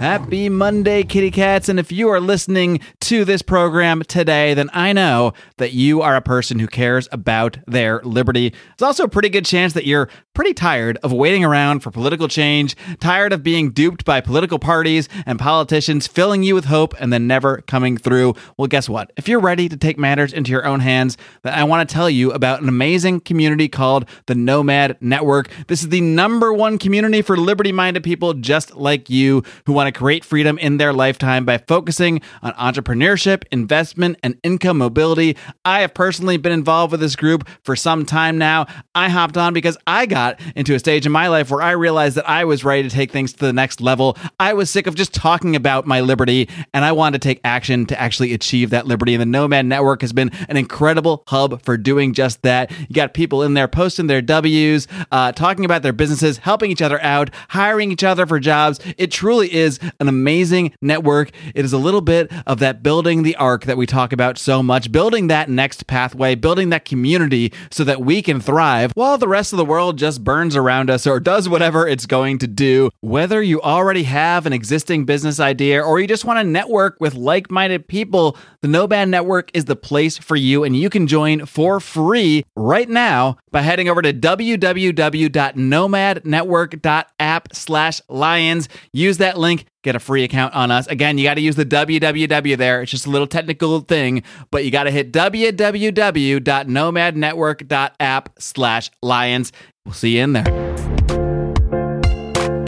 Happy Monday, kitty cats. And if you are listening to this program today, then I know that you are a person who cares about their liberty. It's also a pretty good chance that you're pretty tired of waiting around for political change, tired of being duped by political parties and politicians filling you with hope and then never coming through. Well, guess what? If you're ready to take matters into your own hands, then I want to tell you about an amazing community called the Nomad Network. This is the number one community for liberty minded people just like you who want to create freedom in their lifetime by focusing on entrepreneurship, investment, and income mobility. I have personally been involved with this group for some time now. I hopped on because I got into a stage in my life where I realized that I was ready to take things to the next level. I was sick of just talking about my liberty and I wanted to take action to actually achieve that liberty. And the Nomad Network has been an incredible hub for doing just that. You got people in there posting their W's, uh, talking about their businesses, helping each other out, hiring each other for jobs. It truly is an amazing network. It is a little bit of that building the ark that we talk about so much, building that next pathway, building that community so that we can thrive while the rest of the world just burns around us or does whatever it's going to do. Whether you already have an existing business idea or you just want to network with like minded people, the Nomad Network is the place for you, and you can join for free right now by heading over to www.nomadnetwork.app slash lions. Use that link, get a free account on us. Again, you got to use the www there. It's just a little technical thing, but you got to hit www.nomadnetwork.app slash lions. We'll see you in there.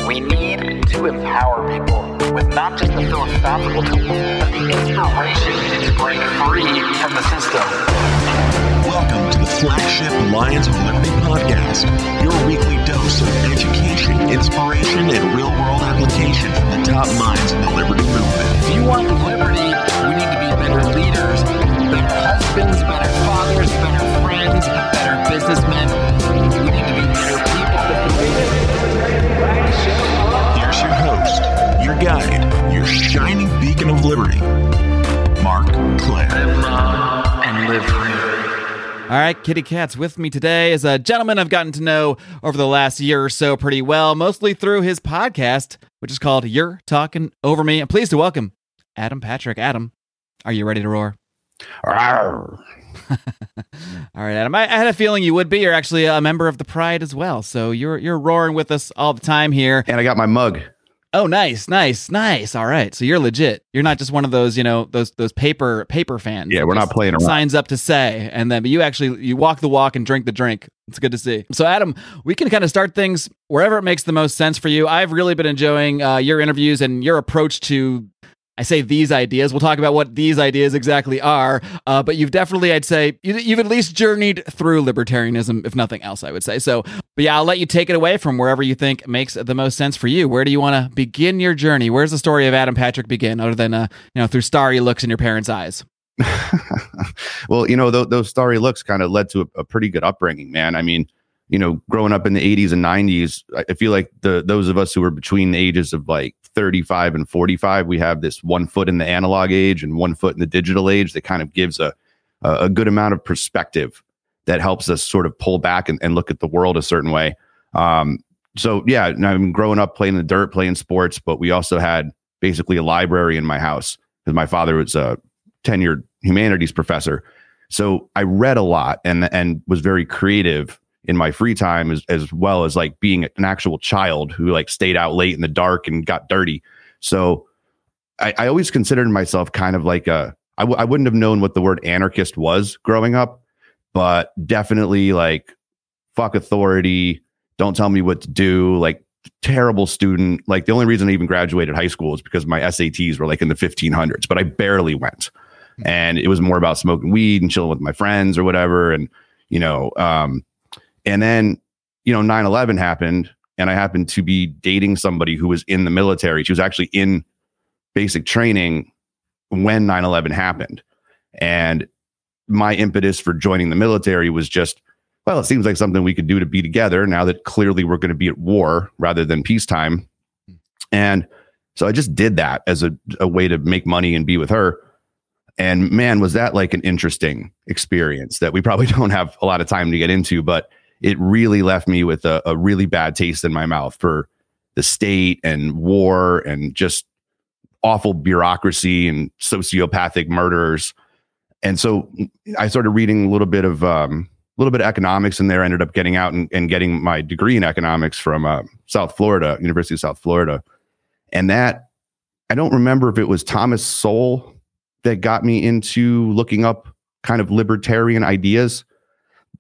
We need to empower people with not just the philosophical tools, but the inspiration to break free from the system. Welcome to the flagship Lions of Liberty podcast, your weekly dose of education, inspiration, and real world application from the top minds in the liberty movement. If you want liberty, we need to be better leaders, better husbands, better fathers, better friends, better businessmen. Your guide, your shining beacon of liberty, Marc Clair. Live long and live free. All right, kitty cats with me today is a gentleman I've gotten to know over the last year or so pretty well, mostly through his podcast, which is called Yer Talkin Over Me. I'm pleased to welcome Adam Patrick. Adam, are you ready to roar? All right, Adam. I, I had a feeling you would be. You're actually a member of the Pride as well, so you're you're roaring with us all the time here. And I got my mug. Oh, nice, nice, nice. All right, so you're legit. You're not just one of those, you know, those those paper paper fans. Yeah, we're not playing around. Signs up to say, and then but you actually you walk the walk and drink the drink. It's good to see. So, Adam, we can kind of start things wherever it makes the most sense for you. I've really been enjoying uh, your interviews and your approach to I say these ideas. We'll talk about what these ideas exactly are. Uh, but you've definitely, I'd say, you, you've at least journeyed through libertarianism, if nothing else, I would say. So, but yeah, I'll let you take it away from wherever you think makes the most sense for you. Where do you want to begin your journey? Where's the story of Adam Patrick begin, other than uh, you know through starry looks in your parents' eyes? well, you know, th- those starry looks kind of led to a, a pretty good upbringing, man. I mean, you know, growing up in the 80s and 90s, I- I feel like the those of us who were between the ages of like 35 and 45, we have this one foot in the analog age and one foot in the digital age that kind of gives a a good amount of perspective that helps us sort of pull back and, and look at the world a certain way. Um, so yeah, I'm growing up playing the dirt, playing sports, but we also had basically a library in my house because my father was a tenured humanities professor. So I read a lot and and was very creative in my free time as, as well as like being an actual child who like stayed out late in the dark and got dirty. So I, I always considered myself kind of like a I w- I wouldn't have known what the word anarchist was growing up, but definitely like fuck authority, don't tell me what to do, like terrible student. Like the only reason I even graduated high school is because my SATs were like in the 1500s, but I barely went. And it was more about smoking weed and chilling with my friends or whatever. And, you know, um, and then, you know, 9 11 happened and I happened to be dating somebody who was in the military. She was actually in basic training when 9 11 happened. And my impetus for joining the military was just, well, it seems like something we could do to be together now that clearly we're going to be at war rather than peacetime. And so I just did that as a, a way to make money and be with her. And man, was that like an interesting experience that we probably don't have a lot of time to get into, but it really left me with a, a really bad taste in my mouth for the state and war and just awful bureaucracy and sociopathic murderers. And so I started reading a little bit of um, a little bit of economics in there. ended up getting out and, and getting my degree in economics from uh, South Florida, University of South Florida. And that I don't remember if it was Thomas Sowell that got me into looking up kind of libertarian ideas,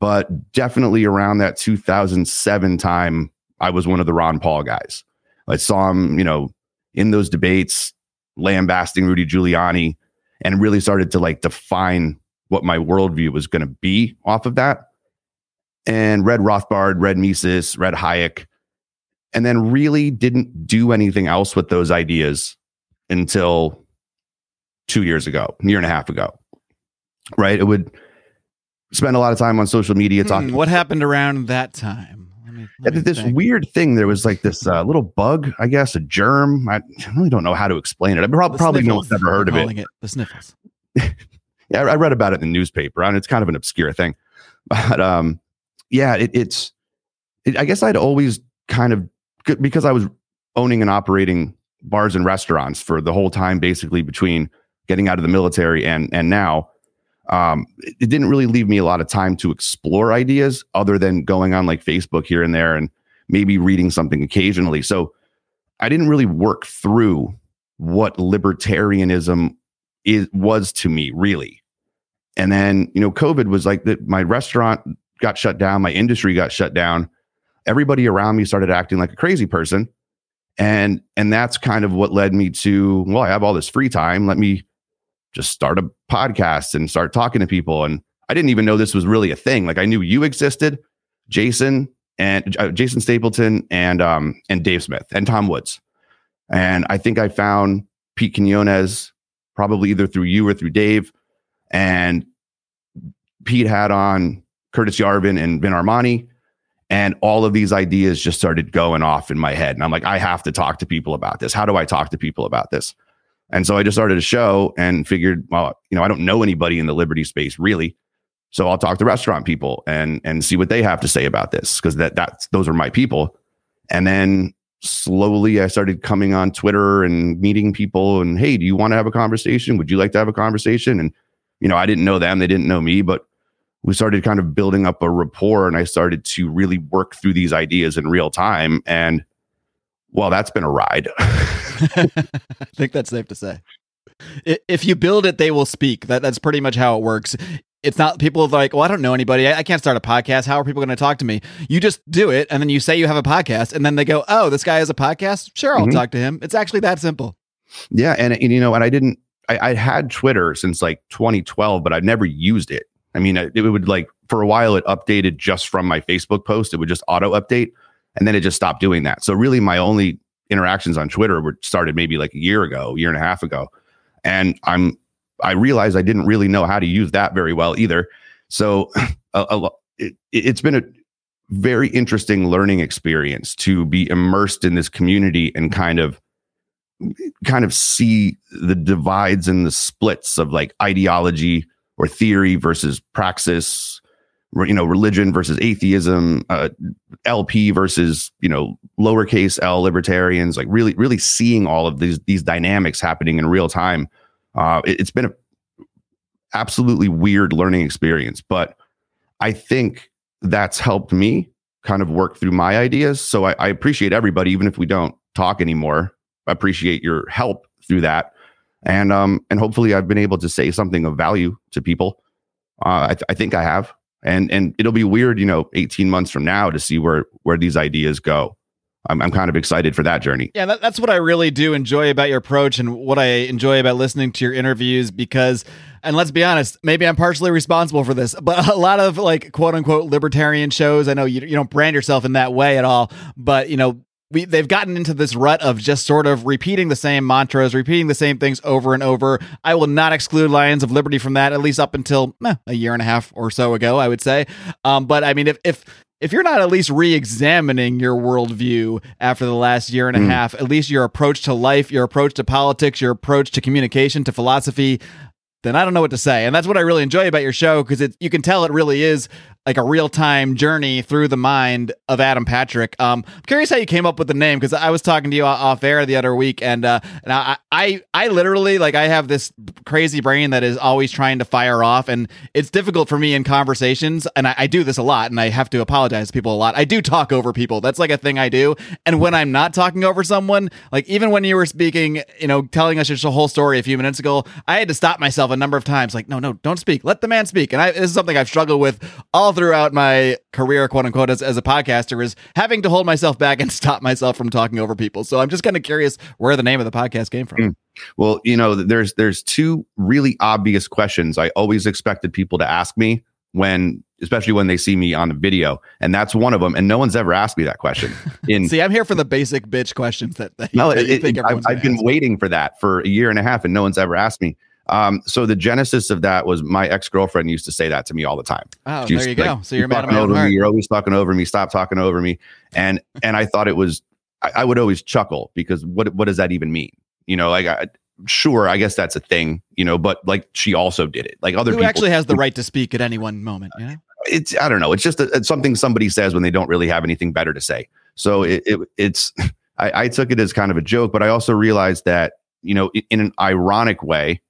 but definitely around that 2007 time, I was one of the Ron Paul guys. I saw him, you know, in those debates, lambasting Rudy Giuliani, and really started to like define what my worldview was going to be off of that. And read Rothbard, read Mises, read Hayek, and then really didn't do anything else with those ideas until two years ago, year and a half ago. Right? It would spend a lot of time on social media talking. Hmm, what happened around that time? Let me, let this think. weird thing. There was like this uh, little bug, I guess, a germ. I really don't know how to explain it. I prob- The probably no one's ever heard of it. calling The sniffles. Yeah, I I read about it in the newspaper, and it's kind of an obscure thing. But um, yeah, it, it's. It, I guess I'd always kind of because I was owning and operating bars and restaurants for the whole time, basically between getting out of the military and and now. Um, it, didn't really leave me a lot of time to explore ideas other than going on like Facebook here and there and maybe reading something occasionally. So I didn't really work through what libertarianism is was to me really and then, you know, COVID was like that. My restaurant got shut down. My industry got shut down. Everybody around me started acting like a crazy person. And, and that's kind of what led me to, well, I have all this free time. Let me just start a podcast and start talking to people. And I didn't even know this was really a thing. Like I knew you existed, Jason and uh, Jason Stapleton and, um, and Dave Smith and Tom Woods. And I think I found Pete Quinones probably either through you or through Dave and Pete had on Curtis Yarvin and Vin Armani. And all of these ideas just started going off in my head. And I'm like, I have to talk to people about this. How do I talk to people about this? And so I just started a show and figured, well, you know, I don't know anybody in the Liberty space really. So I'll talk to restaurant people and and see what they have to say about this because that that's those are my people. And then slowly I started coming on Twitter and meeting people and hey, do you want to have a conversation? Would you like to have a conversation? And you know, I didn't know them, they didn't know me, but we started kind of building up a rapport and I started to really work through these ideas in real time. And well, that's been a ride. I think that's safe to say. If you build it, they will speak. That that's pretty much how it works. It's not people like, well, I don't know anybody. I, I can't start a podcast. How are people going to talk to me? You just do it, and then you say you have a podcast, and then they go, oh, this guy has a podcast. Sure, I'll Mhm. talk to him. It's actually that simple. yeah. And, and you know, and I didn't, I, I had Twitter since like 2012, but I've never used it. I mean, it, it would like for a while it updated just from my Facebook post. It would just auto update, and then it just stopped doing that. So really, my only interactions on Twitter were started maybe like a year ago, year and a half ago, and I'm I realized I didn't really know how to use that very well either. So a, a, it, it's been a very interesting learning experience to be immersed in this community and kind of kind of see the divides and the splits of like ideology or theory versus praxis you know religion versus atheism uh, lp versus you know lowercase l libertarians like really really seeing all of these these dynamics happening in real time. Uh, it, it's been a absolutely weird learning experience but i think that's helped me kind of work through my ideas. So I, I appreciate everybody even if we don't talk anymore. I appreciate your help through that. And um and hopefully i've been able to say something of value to people. Uh, I, th- I think i have and and it'll be weird you know 18 months from now to see where where these ideas go. I'm, I'm kind of excited for that journey. Yeah, that, that's what I really do enjoy about your approach and what I enjoy about listening to your interviews because, and let's be honest, maybe I'm partially responsible for this, but a lot of like quote unquote libertarian shows, I know you, you don't brand yourself in that way at all, but you know, we, they've gotten into this rut of just sort of repeating the same mantras, repeating the same things over and over. I will not exclude Lions of Liberty from that, at least up until eh, a year and a half or so ago, I would say. Um, but I mean, if, if if you're not at least re-examining your worldview after the last year and a Mm. half, at least your approach to life, your approach to politics, your approach to communication, to philosophy, then I don't know what to say. And that's what I really enjoy about your show because it you can tell it really is like a real time journey through the mind of Adam Patrick. Um, I'm curious how you came up with the name because I was talking to you off air the other week, and uh, and I, I I literally like I have this crazy brain that is always trying to fire off, and it's difficult for me in conversations, and I, I do this a lot, and I have to apologize to people a lot. I do talk over people. That's like a thing I do, and when I'm not talking over someone, like even when you were speaking, you know, telling us your whole story a few minutes ago, I had to stop myself a number of times, like, no, no, don't speak, let the man speak, and I, this is something I've struggled with all throughout my career, quote unquote, as, as a podcaster, is having to hold myself back and stop myself from talking over people. So I'm just kind of curious where the name of the podcast came from. Mm. Well, you know, there's there's two really obvious questions I always expected people to ask me when especially when they see me on a video and that's one of them and no one's ever asked me that question in see i'm here for the basic bitch questions that, that no that it, it, I've, I've been waiting for that for a year and a half and no one's ever asked me um, so the genesis of that was my ex girlfriend used to say that to me all the time. Oh, there you go. so you're mad talking over me. You're always talking over me. Stop talking over me. And and I thought it was. I, I, would always chuckle because what what does that even mean? You know, like I, sure, I guess that's a thing. You know, but like she also did it. Like other Who people actually has the right to speak at any one moment. You know? It's I don't know. It's just a, it's something somebody says when they don't really have anything better to say. So it, it it's I, I took it as kind of a joke, but I also realized that you know in an ironic way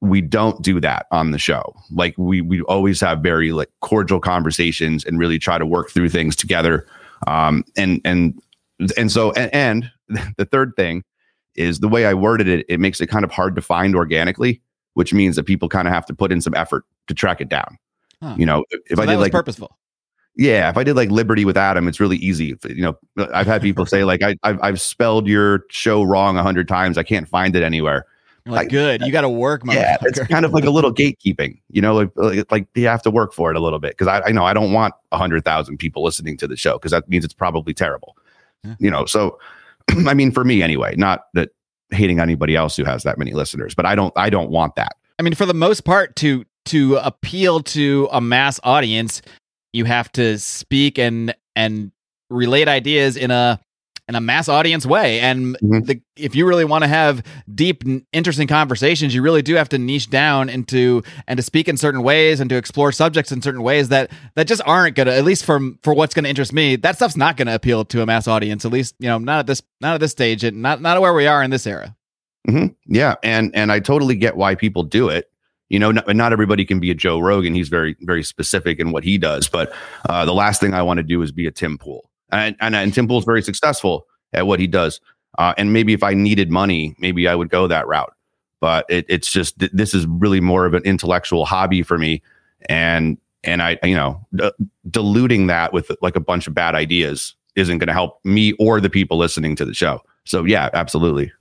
we don't do that on the show. Like we we always have very like cordial conversations and really try to work through things together. Um, and and and so and, and the third thing is the way I worded it. It makes it kind of hard to find organically, which means that people kind of have to put in some effort to track it down. Huh. You know, if, so I did like purposeful. Yeah, if I did like Liberty with Adam, it's really easy. You know, I've had people say like I, I've, I've spelled your show wrong a hundred times. I can't find it anywhere like, good. You got to work. Yeah, it's kind of like a little gatekeeping. You know, like like, like you have to work for it a little bit because I, I know I don't want a hundred thousand people listening to the show because that means it's probably terrible. Yeah. You know, so I mean, for me anyway. Not that hating anybody else who has that many listeners, but I don't I don't want that. I mean, for the most part, to to appeal to a mass audience, you have to speak and and relate ideas in a in a mass audience way. And mm-hmm. the, if you really want to have deep, interesting conversations, you really do have to niche down into and to speak in certain ways and to explore subjects in certain ways that that just aren't gonna, at least for for what's gonna interest me, that stuff's not gonna appeal to a mass audience. At least you know not at this not at this stage and not not where we are in this era. Mm-hmm. Yeah, and and I totally get why people do it you know not, not, everybody can be a joe rogan he's very very specific in what he does but uh, the last thing i want to do is be a tim pool and and, and Tim Pool's very successful at what he does. Uh, and maybe if I needed money, maybe I would go that route. But it, it's just th- this is really more of an intellectual hobby for me, and and I you know d- diluting that with like a bunch of bad ideas isn't going to help me or the people listening to the show. So yeah, absolutely.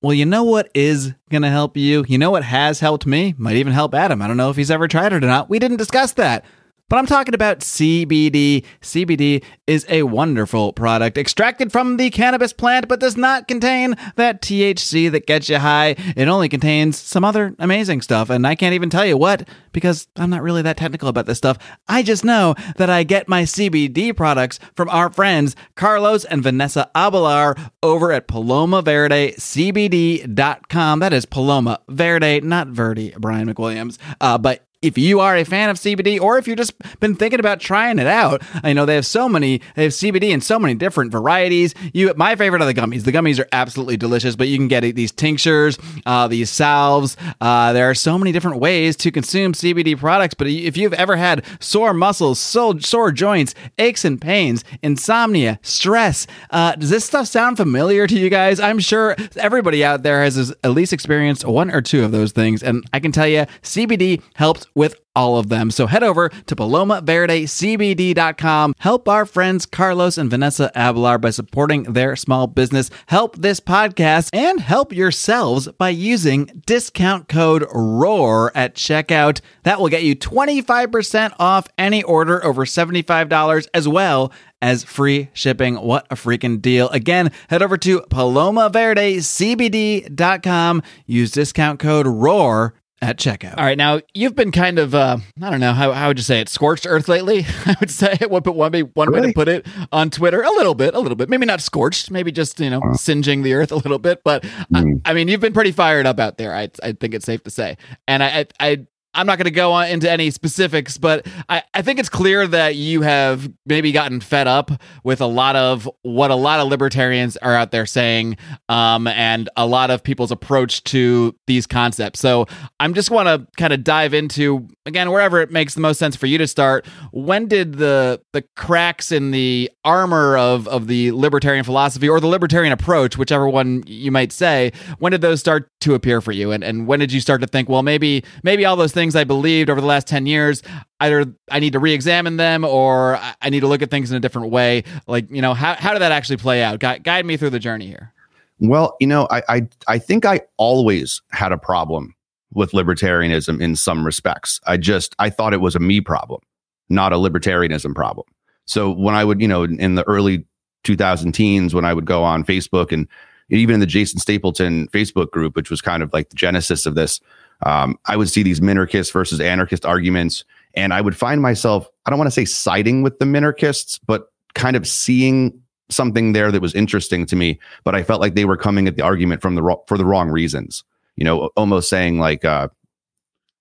Well, you know what is going to help you? You know what has helped me? Might even help Adam. I don't know if he's ever tried it or not. We didn't discuss that. But I'm talking about CBD. CBD is a wonderful product extracted from the cannabis plant, but does not contain that THC that gets you high. It only contains some other amazing stuff, and I can't even tell you what because I'm not really that technical about this stuff. I just know that I get my CBD products from our friends Carlos and Vanessa Abelar over at PalomaVerdeCBD.com. That is Paloma Verde, not Verde, Brian McWilliams. Uh, but if you are a fan of CBD or if you've just been thinking about trying it out, I know they have so many, they have CBD in so many different varieties. You, my favorite are the gummies. The gummies are absolutely delicious, but you can get these tinctures, uh, these salves. Uh, there are so many different ways to consume CBD products. But if you've ever had sore muscles, sore, sore joints, aches and pains, insomnia, stress, uh, does this stuff sound familiar to you guys? I'm sure everybody out there has at least experienced one or two of those things. And I can tell you, CBD helps with all of them. So head over to palomaverdecbd.com. Help our friends Carlos and Vanessa Abelar by supporting their small business. Help this podcast and help yourselves by using discount code ROAR at checkout. That will get you 25% off any order over $75 as well as free shipping. What a freaking deal. Again, head over to palomaverdecbd.com. Use discount code ROAR at checkout. All right, now you've been kind of uh, I don't know how how would you say it scorched earth lately. I would say one put one, one really? way to put it on Twitter a little bit, a little bit. Maybe not scorched, maybe just you know uh, singeing the earth a little bit. But mm. I, I, mean, you've been pretty fired up out there. I I think it's safe to say, and I I I'm not going to go into any specifics, but I, I think it's clear that you have maybe gotten fed up with a lot of what a lot of libertarians are out there saying, um, and a lot of people's approach to these concepts. So I'm just want to kind of dive into again wherever it makes the most sense for you to start. When did the the cracks in the armor of of the libertarian philosophy or the libertarian approach, whichever one you might say, when did those start to appear for you, and and when did you start to think, well, maybe maybe all those things I believed over the last 10 years, either I need to re examine them or I need to look at things in a different way. Like, you know, how, how did that actually play out? Guide, guide me through the journey here. Well, you know, I, I I think I always had a problem with libertarianism in some respects. I just I thought it was a me problem, not a libertarianism problem. So when I would, you know, in the early 2000 teens, when I would go on Facebook and even in the Jason Stapleton Facebook group, which was kind of like the genesis of this, um, I would see these minarchist versus anarchist arguments, and I would find myself, I don't want to say siding with the minarchists, but kind of seeing something there that was interesting to me. But I felt like they were coming at the argument from the for the wrong reasons. You know, almost saying like, uh,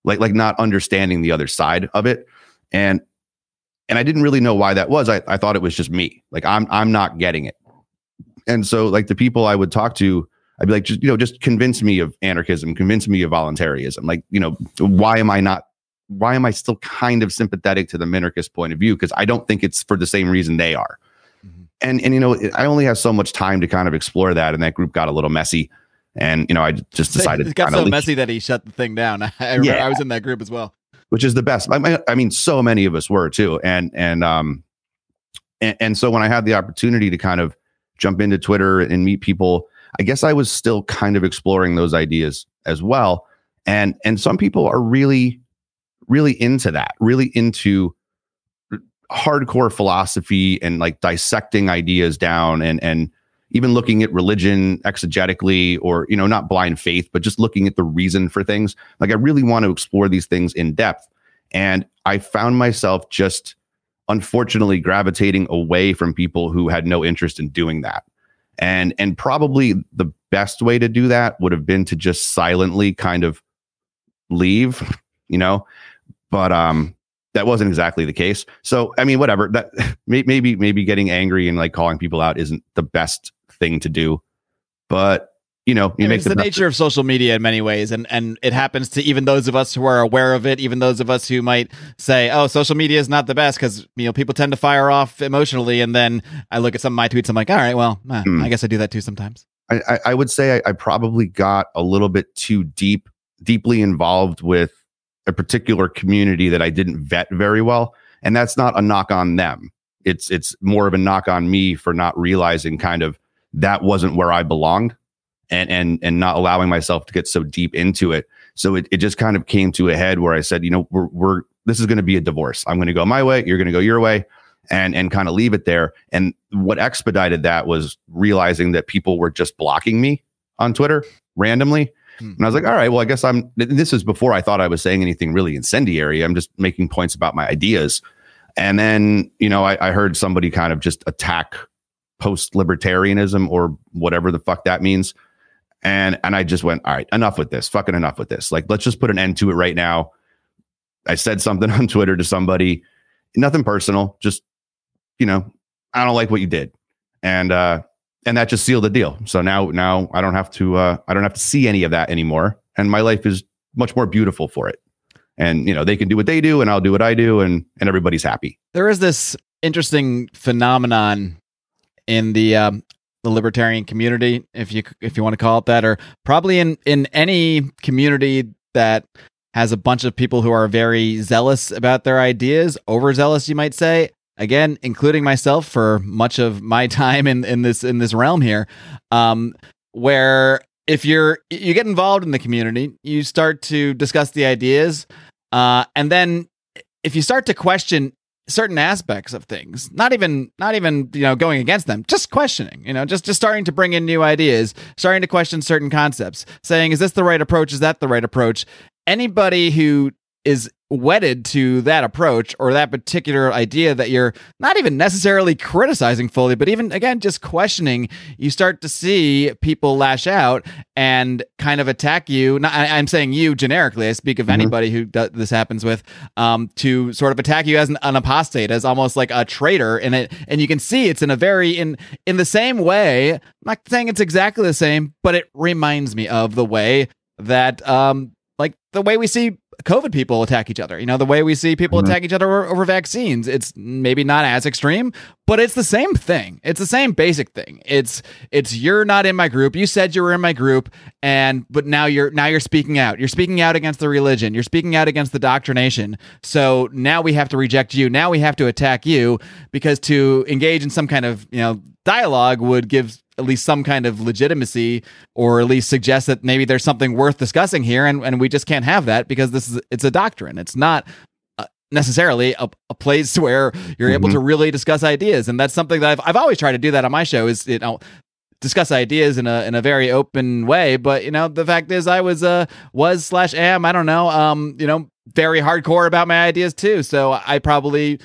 like like not understanding the other side of it, and and I didn't really know why that was. I, I thought it was just me. Like I'm I'm not getting it. And so like the people I would talk to I'd be like, just you know, just convince me of anarchism, convince me of voluntarism. Like, you know, why am I not? Why am I still kind of sympathetic to the minarchist point of view? Because I don't think it's for the same reason they are. Mm-hmm. And and you know, I only have so much time to kind of explore that, and that group got a little messy. And you know, I just decided it got so messy that he shut the thing down. I remember yeah. I was in that group as well, which is the best. I, I mean, so many of us were too, and and um, and, and so when I had the opportunity to kind of jump into Twitter and meet people. I guess I was still kind of exploring those ideas as well. And and some people are really really into that, really into hardcore philosophy and like dissecting ideas down and and even looking at religion exegetically or you know not blind faith but just looking at the reason for things. Like i really want to explore these things in depth. And i found myself just unfortunately gravitating away from people who had no interest in doing that and and probably the best way to do that would have been to just silently kind of leave, you know. But um that wasn't exactly the case. So I mean, whatever. That maybe maybe getting angry and like calling people out isn't the best thing to do. But you know, you it's the, the nature of social media in many ways, and and it happens to even those of us who are aware of it, even those of us who might say, "Oh, social media is not the best," because you know people tend to fire off emotionally, and then I look at some of my tweets, I'm like, "All right, well, eh, mm. I guess I do that too sometimes." I, I would say I, I probably got a little bit too deep, deeply involved with a particular community that I didn't vet very well, and that's not a knock on them. It's it's more of a knock on me for not realizing kind of that wasn't where I belonged and and and not allowing myself to get so deep into it. So it, it just kind of came to a head where I said, you know, we're we're this is going to be a divorce. I'm going to go my way, you're going to go your way, and and kind of leave it there. And what expedited that was realizing that people were just blocking me on Twitter randomly. Hmm. And I was like, all right, well, I guess I'm. This is before I thought I was saying anything really incendiary. I'm just making points about my ideas. And then, you know, I, I heard somebody kind of just attack post libertarianism or whatever the fuck that means and and I just went, all right, enough with this, fucking enough with this. Like, let's just put an end to it right now. I said something on Twitter to somebody, nothing personal, just you know, I don't like what you did, and uh, and that just sealed the deal. So now now I don't have to uh, I don't have to see any of that anymore, and my life is much more beautiful for it. And you know, they can do what they do, and I'll do what I do, and and everybody's happy. There is this interesting phenomenon in the um, the libertarian community, if you if you want to call it that, or probably in in any community that has a bunch of people who are very zealous about their ideas, overzealous, you might say. Again, including myself for much of my time in in this in this realm here, um, where if you're you get involved in the community, you start to discuss the ideas, uh, and then if you start to question certain aspects of things not even not even you know going against them just questioning you know just just starting to bring in new ideas starting to question certain concepts saying is this the right approach? Is that the right approach? Anybody who is wedded to that approach or that particular idea that you're not even necessarily criticizing fully, but even again, just questioning, you start to see people lash out and kind of attack you. Not, I, am saying you generically, I speak of mm-hmm. anybody who does, this happens with, um, to sort of attack you as an, an apostate, as almost like a traitor. And it, and you can see it's in a very, in, in the same way, I'm not saying it's exactly the same, but it reminds me of the way that, um, like the way we see COVID people attack each other. You know, the way we see people mm-hmm. attack each other over, over, vaccines. It's maybe not as extreme, but it's the same thing. It's the same basic thing. It's it's you're not in my group. You said you were in my group, and but now you're now you're speaking out. You're speaking out against the religion. You're speaking out against the doctrination. So now we have to reject you. Now we have to attack you because to engage in some kind of you know dialogue would give at least some kind of legitimacy or at least suggest that maybe there's something worth discussing here and, and we just can't have that because this is it's a doctrine it's not uh, necessarily a, a, place where you're mm-hmm. able to really discuss ideas and that's something that I've, I've always tried to do that on my show is you know discuss ideas in a in a very open way but you know the fact is i was uh was slash am i don't know um you know very hardcore about my ideas too so i probably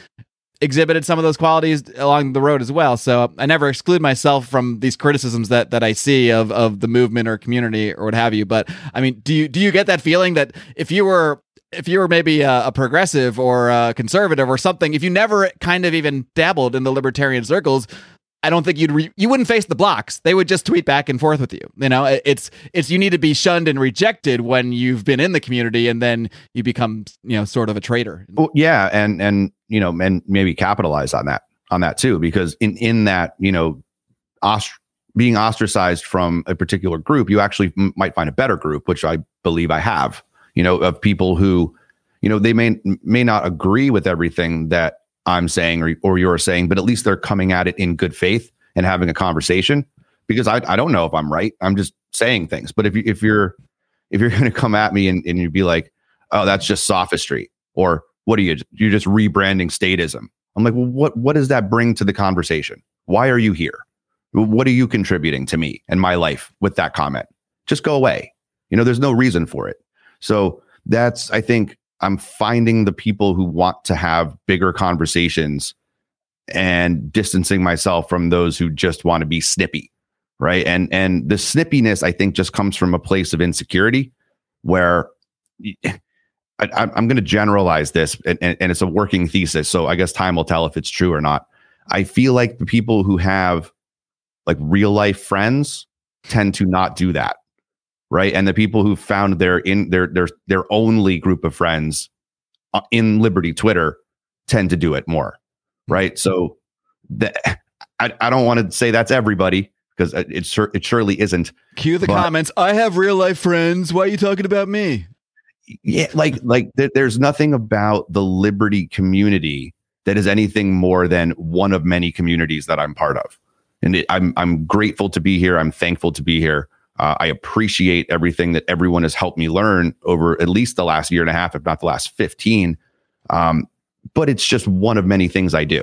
exhibited some of those qualities along the road as well. So I never exclude myself from these criticisms that that I see of of the movement or community or what have you. But I mean, do you do you get that feeling that if you were if you were maybe a, a, progressive or a conservative or something, if you never kind of even dabbled in the libertarian circles, I don't think you'd re- you wouldn't face the blocks. They would just tweet back and forth with you. You know, it's it's you need to be shunned and rejected when you've been in the community, and then you become you know sort of a traitor. Well, yeah, and and you know, and maybe capitalize on that on that too, because in in that you know, ost- being ostracized from a particular group, you actually m- might find a better group, which I believe I have. You know, of people who, you know, they may may not agree with everything that I'm saying or, or you're saying, but at least they're coming at it in good faith and having a conversation because I, I don't know if I'm right. I'm just saying things. But if you if you're if you're going to come at me and, and you'd be like, oh, that's just sophistry, or what are you? You're just rebranding statism. I'm like, well, what what does that bring to the conversation? Why are you here? What are you contributing to me and my life with that comment? Just go away. You know, there's no reason for it. So that's I think I'm finding the people who want to have bigger conversations and distancing myself from those who just want to be snippy right? And and the snippiness i think just comes from a place of insecurity where I, am going to generalize this and, and, and it's a working thesis so i guess time will tell if it's true or not. I feel like the people who have like real life friends tend to not do that right? And the people who found their in their their their only group of friends uh, in Liberty Twitter tend to do it more, right? So that I, I don't want to say that's everybody because it it, it surely isn't. Cue the but, comments. I have real life friends. Why are you talking about me? Yeah, like like th- there's nothing about the Liberty community that is anything more than one of many communities that I'm part of, and it, I'm I'm grateful to be here. I'm thankful to be here. Uh, I appreciate everything that everyone has helped me learn over at least the last year and a half, if not the last 15. Um, but it's just one of many things I do,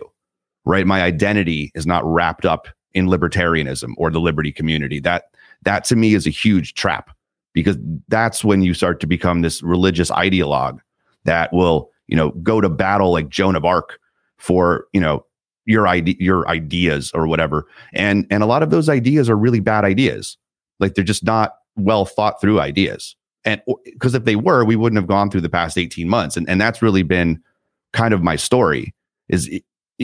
right? My identity is not wrapped up in libertarianism or the liberty community. That that to me is a huge trap because that's when you start to become this religious ideologue that will, you know, go to battle like Joan of Arc for, you know, your idea your ideas or whatever. And and a lot of those ideas are really bad ideas like they're just not well thought through ideas. And because if they were, we wouldn't have gone through the past 18 months. And, and that's really been kind of my story is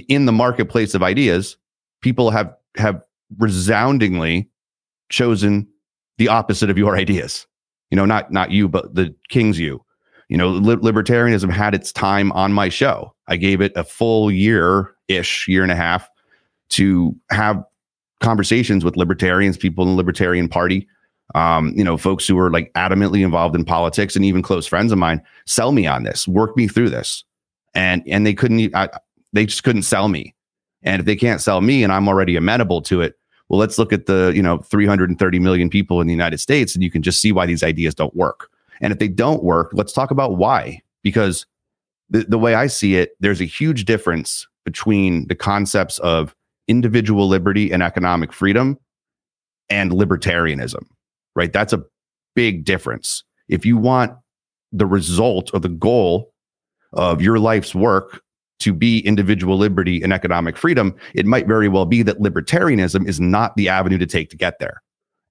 in the marketplace of ideas, people have have resoundingly chosen the opposite of your ideas. You know, not not you, but the king's you. You know, li- libertarianism had its time on my show. I gave it a full year ish, year and a half to have conversations with libertarians, people in the Libertarian Party, um, you know, folks who are like adamantly involved in politics, and even close friends of mine, sell me on this, work me through this, and and they couldn't, I, they just couldn't sell me. And if they can't sell me, and I'm already amenable to it, well, let's look at the you know 330 million people in the United States, and you can just see why these ideas don't work. And if they don't work, let's talk about why. Because the, the way I see it, there's a huge difference between the concepts of individual liberty and economic freedom and libertarianism, right? That's a big difference. If you want the result or the goal of your life's work to be individual liberty and economic freedom, it might very well be that libertarianism is not the avenue to take to get there.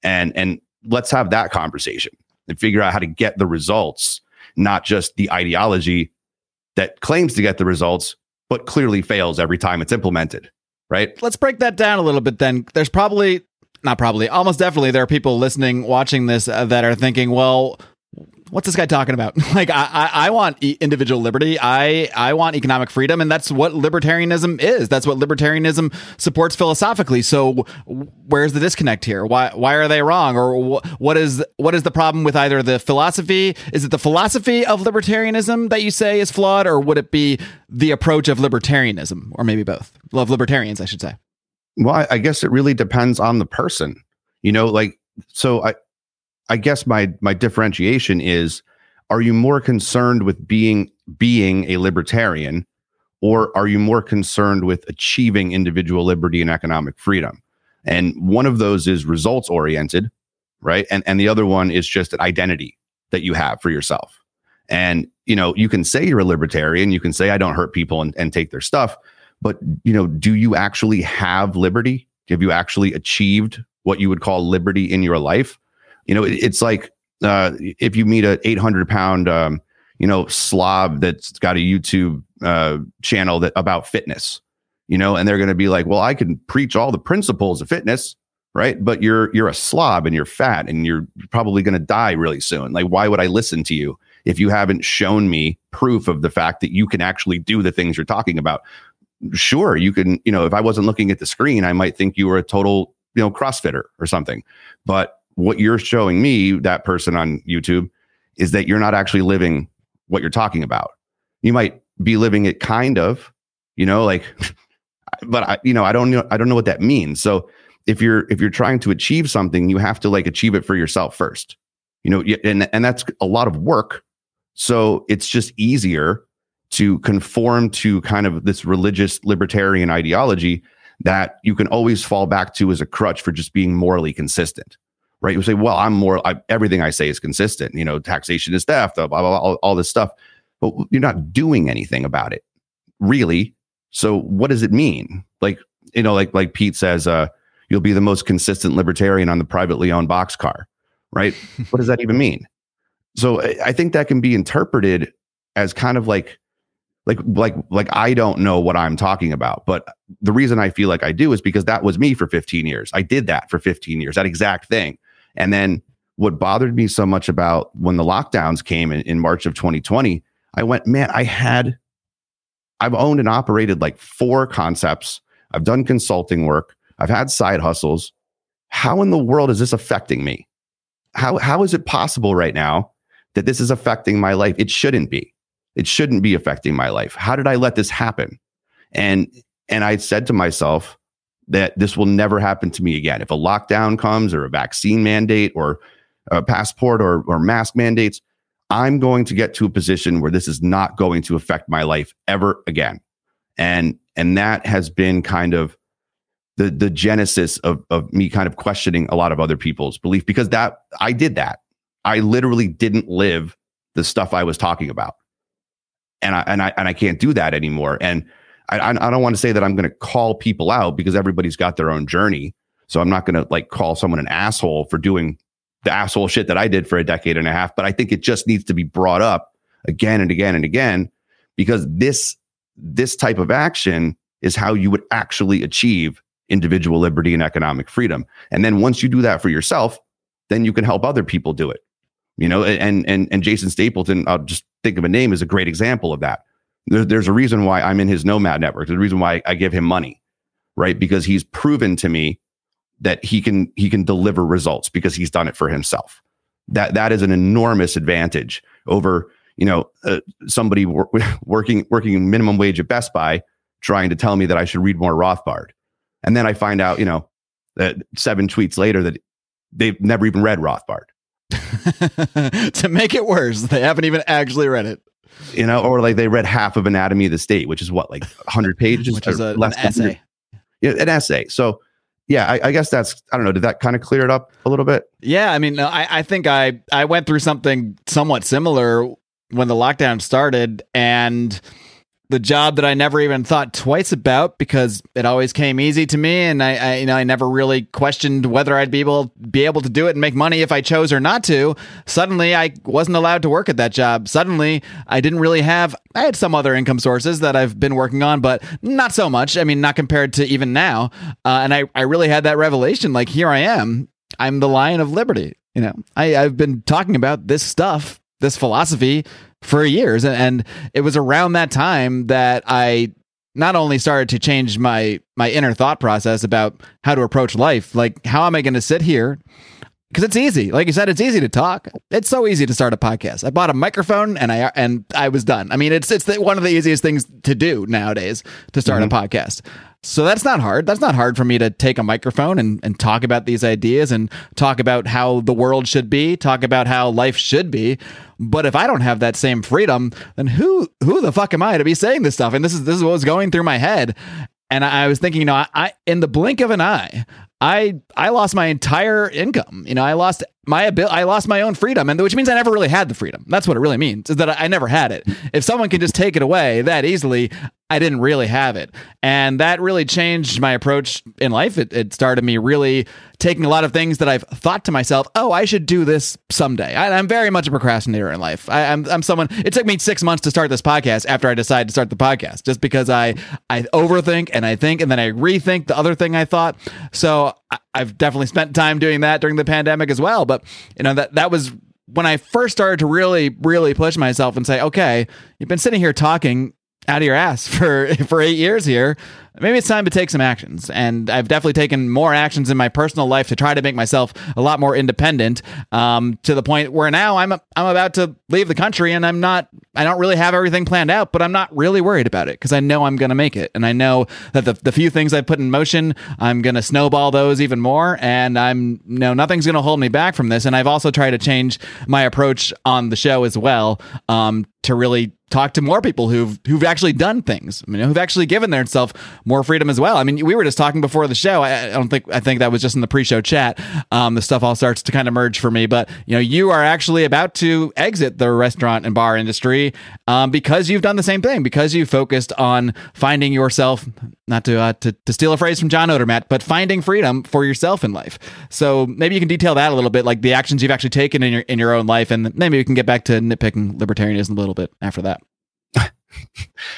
And and let's have that conversation and figure out how to get the results, not just the ideology that claims to get the results, but clearly fails every time it's implemented. Right. Let's break that down a little bit then. There's probably not probably, almost definitely there are people listening, watching this uh, that are thinking, well, what's this guy talking about? like, I, I, I want e- individual liberty. I, I want economic freedom, and that's what libertarianism is. That's what libertarianism supports philosophically. So, where's the disconnect here? Why, why are they wrong? Or wh- what is, what is the problem with either the philosophy? Is it the philosophy of libertarianism that you say is flawed, or would it be the approach of libertarianism, or maybe both? Love libertarians, I should say. Well, I, I guess it really depends on the person. You know, like so I I guess my my differentiation is are you more concerned with being being a libertarian or are you more concerned with achieving individual liberty and economic freedom? And one of those is results oriented, right? And and the other one is just an identity that you have for yourself. And you know, you can say you're a libertarian, you can say I don't hurt people and, and take their stuff, but you know, do you actually have liberty? Have you actually achieved what you would call liberty in your life? You know, it, it's like uh, if you meet a 800 pound, um, you know, slob that's got a YouTube uh, channel that about fitness, you know, and they're going to be like, well, I can preach all the principles of fitness, right? But you're you're a slob and you're fat and you're probably going to die really soon. Like, why would I listen to you if you haven't shown me proof of the fact that you can actually do the things you're talking about? Sure, you can. You know, if I wasn't looking at the screen, I might think you were a total, you know, CrossFitter or something. But what you're showing me, that person on YouTube, is that you're not actually living what you're talking about. You might be living it kind of, you know, like, but I, you know, I don't know, I don't know what that means. So if you're if you're trying to achieve something, you have to like achieve it for yourself first, you know, and and that's a lot of work. So it's just easier to conform to kind of this religious libertarian ideology that you can always fall back to as a crutch for just being morally consistent right? You say, well, I'm more, I, everything I say is consistent. You know, taxation is theft, blah, blah, blah, all, all this stuff. But you're not doing anything about it, really. So what does it mean? Like, you know, like like Pete says, uh, you'll be the most consistent libertarian on the privately owned boxcar, right? what does that even mean? So I, I think that can be interpreted as kind of like like like like I don't know what I'm talking about. But the reason I feel like I do is because that was me for 15 years. I did that for 15 years, that exact thing. And then what bothered me so much about when the lockdowns came in, in March of 2020, I went, man, I had, I've owned and operated like four concepts. I've done consulting work. I've had side hustles. How in the world is this affecting me? How, how is it possible right now that this is affecting my life? It shouldn't be. It shouldn't be affecting my life. How did I let this happen? And, and I said to myself, that this will never happen to me again. If a lockdown comes or a vaccine mandate or a passport or, or mask mandates, I'm going to get to a position where this is not going to affect my life ever again. And and that has been kind of the the genesis of of me kind of questioning a lot of other people's belief because that I did that. I literally didn't live the stuff I was talking about. And I and I and I can't do that anymore. And I, I don't want to say that I'm going to call people out because everybody's got their own journey. So I'm not going to like call someone an asshole for doing the asshole shit that I did for a decade and a half. But I think it just needs to be brought up again and again and again because this this type of action is how you would actually achieve individual liberty and economic freedom. And then once you do that for yourself, then you can help other people do it. You know, and and and Jason Stapleton, I'll just think of a name, is a great example of that there, there's a reason why I'm in his Nomad network. There's a reason why I give him money, right? Because he's proven to me that he can he can deliver results because he's done it for himself. That that is an enormous advantage over you know uh, somebody wor- working working minimum wage at Best Buy trying to tell me that I should read more Rothbard, and then I find out you know that seven tweets later that they've never even read Rothbard. to make it worse, they haven't even actually read it you know, or like they read half of Anatomy of the State, which is what like 100 pages, which is a, an essay. Yeah, an essay. So yeah, I, I, guess that's I don't know. Did that kind of clear it up a little bit? Yeah, I mean, I, I think I I went through something somewhat similar when the lockdown started and the job that I never even thought twice about because it always came easy to me, and I, I, you know, I never really questioned whether I'd be able be able to do it and make money if I chose or not to. Suddenly, I wasn't allowed to work at that job. Suddenly, I didn't really have. I had some other income sources that I've been working on, but not so much. I mean, not compared to even now. Uh, and I, I really had that revelation. Like, here I am. I'm the Lion of Liberty. You know, I, I've been talking about this stuff, this philosophy for years. And it was around that time that I not only started to change my my inner thought process about how to approach life, like how am I going to sit here? Because it's easy, like you said, it's easy to talk. It's so easy to start a podcast. I bought a microphone and I and I was done. I mean, it's it's the, one of the easiest things to do nowadays to start mm-hmm. a podcast. So that's not hard. That's not hard for me to take a microphone and, and talk about these ideas and talk about how the world should be, talk about how life should be. But if I don't have that same freedom, then who who the fuck am I to be saying this stuff? And this is this is what was going through my head. And I, I was thinking, you know, I, I in the blink of an eye, I I lost my entire income. You know, I lost my ability. I lost my own freedom, and which means I never really had the freedom. That's what it really means. Is that I never had it. If someone can just take it away that easily, I didn't really have it, and that really changed my approach in life. It, it started me really taking a lot of things that I've thought to myself, "Oh, I should do this someday." I, am very much a procrastinator in life. I, I'm I'm someone. It took me six months to start this podcast after I decided to start the podcast, just because I I overthink and I think and then I rethink the other thing I thought. So I've definitely spent time doing that during the pandemic as well. But you know that that was when I first started to really, really push myself and say, okay, you've been sitting here talking out of your ass for for eight years here maybe it's time to take some actions. And I've definitely taken more actions in my personal life to try to make myself a lot more independent. Um, to the point where now I'm I'm about to leave the country, and I'm not. I don't really have everything planned out, but I'm not really worried about it because I know I'm going to make it, and I know that the the few things I put in motion, I'm going to snowball those even more, and I'm know nothing's going to hold me back from this. And I've also tried to change my approach on the show as well um, to really talk to more people who've who've actually done things, you know, who've actually given themselves more freedom as well. I mean, we were just talking before the show. I, I don't think I think that was just in the pre-show chat. Um, the stuff all starts to kind of merge for me. But you know, you are actually about to exit the restaurant and bar industry um, because you've done the same thing because you focused on finding yourself. Not to, uh, to to steal a phrase from John Odermatt, but finding freedom for yourself in life. So maybe you can detail that a little bit, like the actions you've actually taken in your in your own life, and maybe we can get back to nitpicking libertarianism a little bit after that.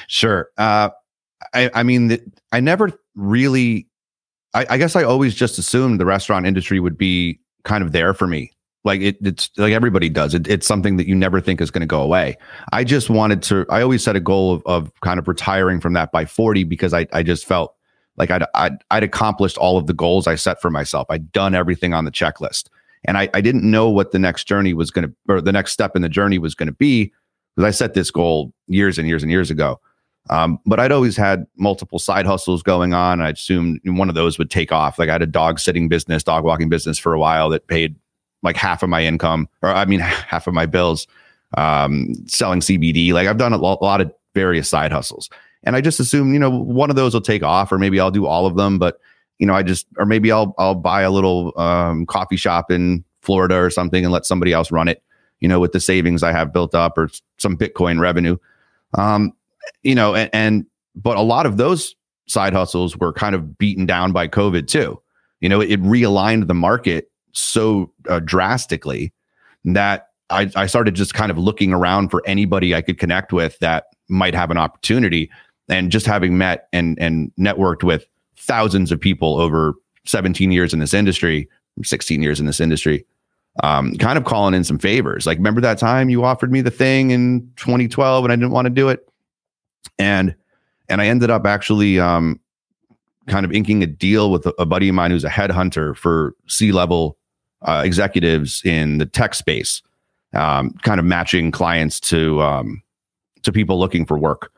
Sure. Uh, I, I mean, I never really, I, I, guess I always just assumed the restaurant industry would be kind of there for me. Like it, it's like everybody does. It, it's something that you never think is going to go away. I just wanted to. I always set a goal of, of kind of retiring from that by forty because I, I just felt like I'd, I'd, I'd accomplished all of the goals I set for myself. I'd done everything on the checklist, and I, I didn't know what the next journey was going to, or the next step in the journey was going to be because I set this goal years and years and years ago. Um, but I'd always had multiple side hustles going on. I assumed one of those would take off. Like I had a dog sitting business, dog walking business for a while that paid like half of my income, or I mean, half of my bills, um, selling CBD. Like I've done a lot, a lot of various side hustles. And I just assume, you know, one of those will take off, or maybe I'll do all of them. But, you know, I just, or maybe I'll, I'll buy a little um, coffee shop in Florida or something and let somebody else run it, you know, with the savings I have built up or some Bitcoin revenue. Um, you know, and, and but a lot of those side hustles were kind of beaten down by COVID too. You know, it, it realigned the market so uh, drastically that I, I started just kind of looking around for anybody I could connect with that might have an opportunity. And just having met and and networked with thousands of people over 17 years in this industry, 16 years in this industry, um, kind of calling in some favors. Like, remember that time you offered me the thing in 2012 and I didn't want to do it? and and I ended up actually um, kind of inking a deal with a, a, buddy of mine who's a headhunter for C level uh, executives in the tech space, um, kind of matching clients to um, to people looking for work,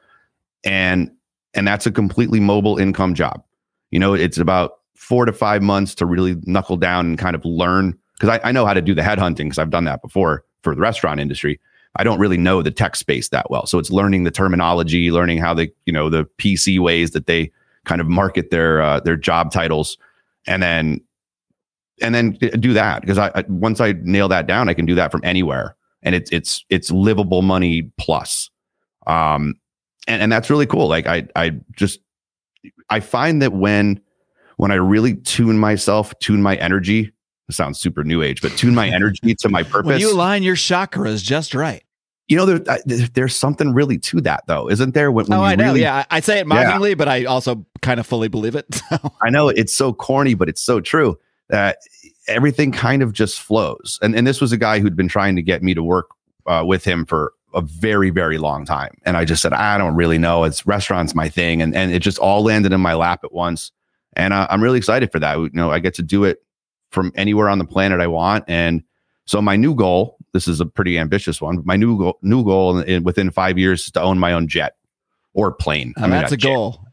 and and that's a completely mobile income job. You know, it's about four to five months to really knuckle down and kind of learn because I, I know how to do the headhunting because I've done that before for the restaurant industry. I don't really know the tech space that well. So it's learning the terminology, learning how they, you know, the PC ways that they kind of market their uh, their job titles, and then and then do that because I, I once I nail that down, I can do that from anywhere. and it's it's it's livable money plus. Um, and and that's really cool. Like I I just I find that when when I really tune myself, tune my energy. Sounds super new age, but tune my energy to my purpose. When you align your chakras just right. you know, there, there's something really to that, though, isn't there? When, when oh, I know. really- yeah, I say it mockingly, but I also kind of fully believe it. So. I know it's so corny, but it's so true that everything kind of just flows. And and this was a guy who'd been trying to get me to work uh, with him for a very very long time, and I just said I don't really know. It's restaurants my thing, and and it just all landed in my lap at once. And uh, I'm really excited for that. You know, I get to do it from anywhere on the planet I want, and so my new goal. This is a pretty ambitious one. My new goal, new goal in, in- within five years is to own my own jet or plane. I mean, that's a jet, goal.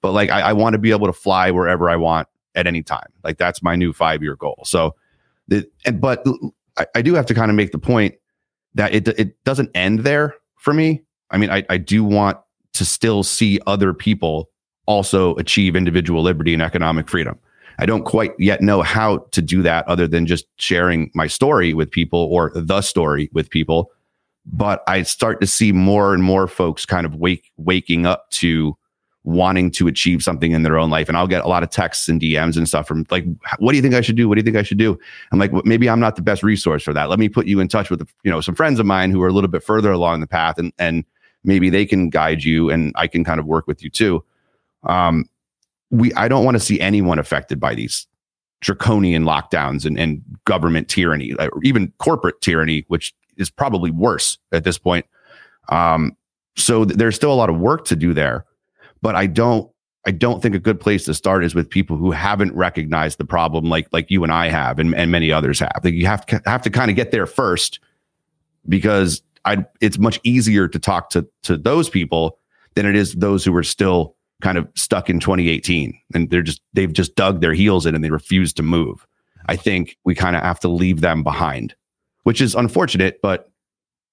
but like I, I want to be able to fly wherever I want at any time. Like that's my new five year goal. So, the, and but I, I do have to kind of make the point that it it doesn't end there for me. I mean, I, I do want to still see other people also achieve individual liberty and economic freedom. I don't quite yet know how to do that other than just sharing my story with people or the story with people. But I start to see more and more folks kind of wake waking up to wanting to achieve something in their own life. And I'll get a lot of texts and DMs and stuff from like, what do you think I should do? What do you think I should do? I'm like, well, maybe I'm not the best resource for that. Let me put you in touch with, you know, some friends of mine who are a little bit further along the path and, and maybe they can guide you and I can kind of work with you too. Um, we, I don't want to see anyone affected by these draconian lockdowns and, and government tyranny, or even corporate tyranny, which is probably worse at this point. Um, so th- there's still a lot of work to do there but I don't I don't think a good place to start is with people who haven't recognized the problem like like you and I have and, and many others have. Like you have to have to kind of get there first because I it's much easier to talk to to those people than it is those who are still kind of stuck in 2018 and they're just they've just dug their heels in and they refuse to move. I think we kind of have to leave them behind, which is unfortunate, but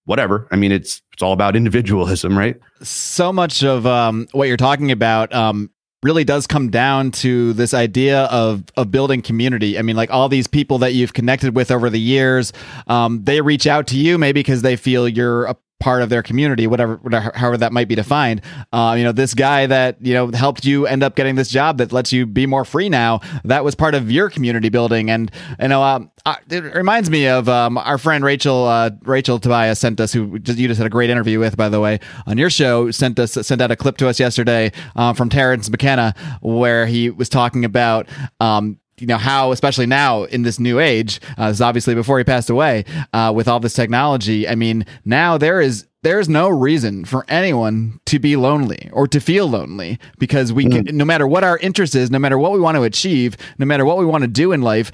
whatever. I mean, it's it's all about individualism, right? so much of um, what you're talking about um, really does come down to this idea of of building community. I mean, like all these people that you've connected with over the years, um, they reach out to you maybe because they feel you're a part of their community, whatever, whatever however that might be defined. Uh, you know, this guy that you know helped you end up getting this job that lets you be more free now. That was part of your community building, and you know, um, it reminds me of um, our friend Rachel. Uh, Rachel Tobias sent us, who you just had a great interview with, by the way, on your show. Sent us sent out a clip to us yesterday uh, from Terence McKenna, where he was talking about. Um, you know how especially now in this new age uh, this is obviously before he passed away uh, with all this technology i mean now there is there's no reason for anyone to be lonely or to feel lonely because we can no matter what our interest is no matter what we want to achieve no matter what we want to do in life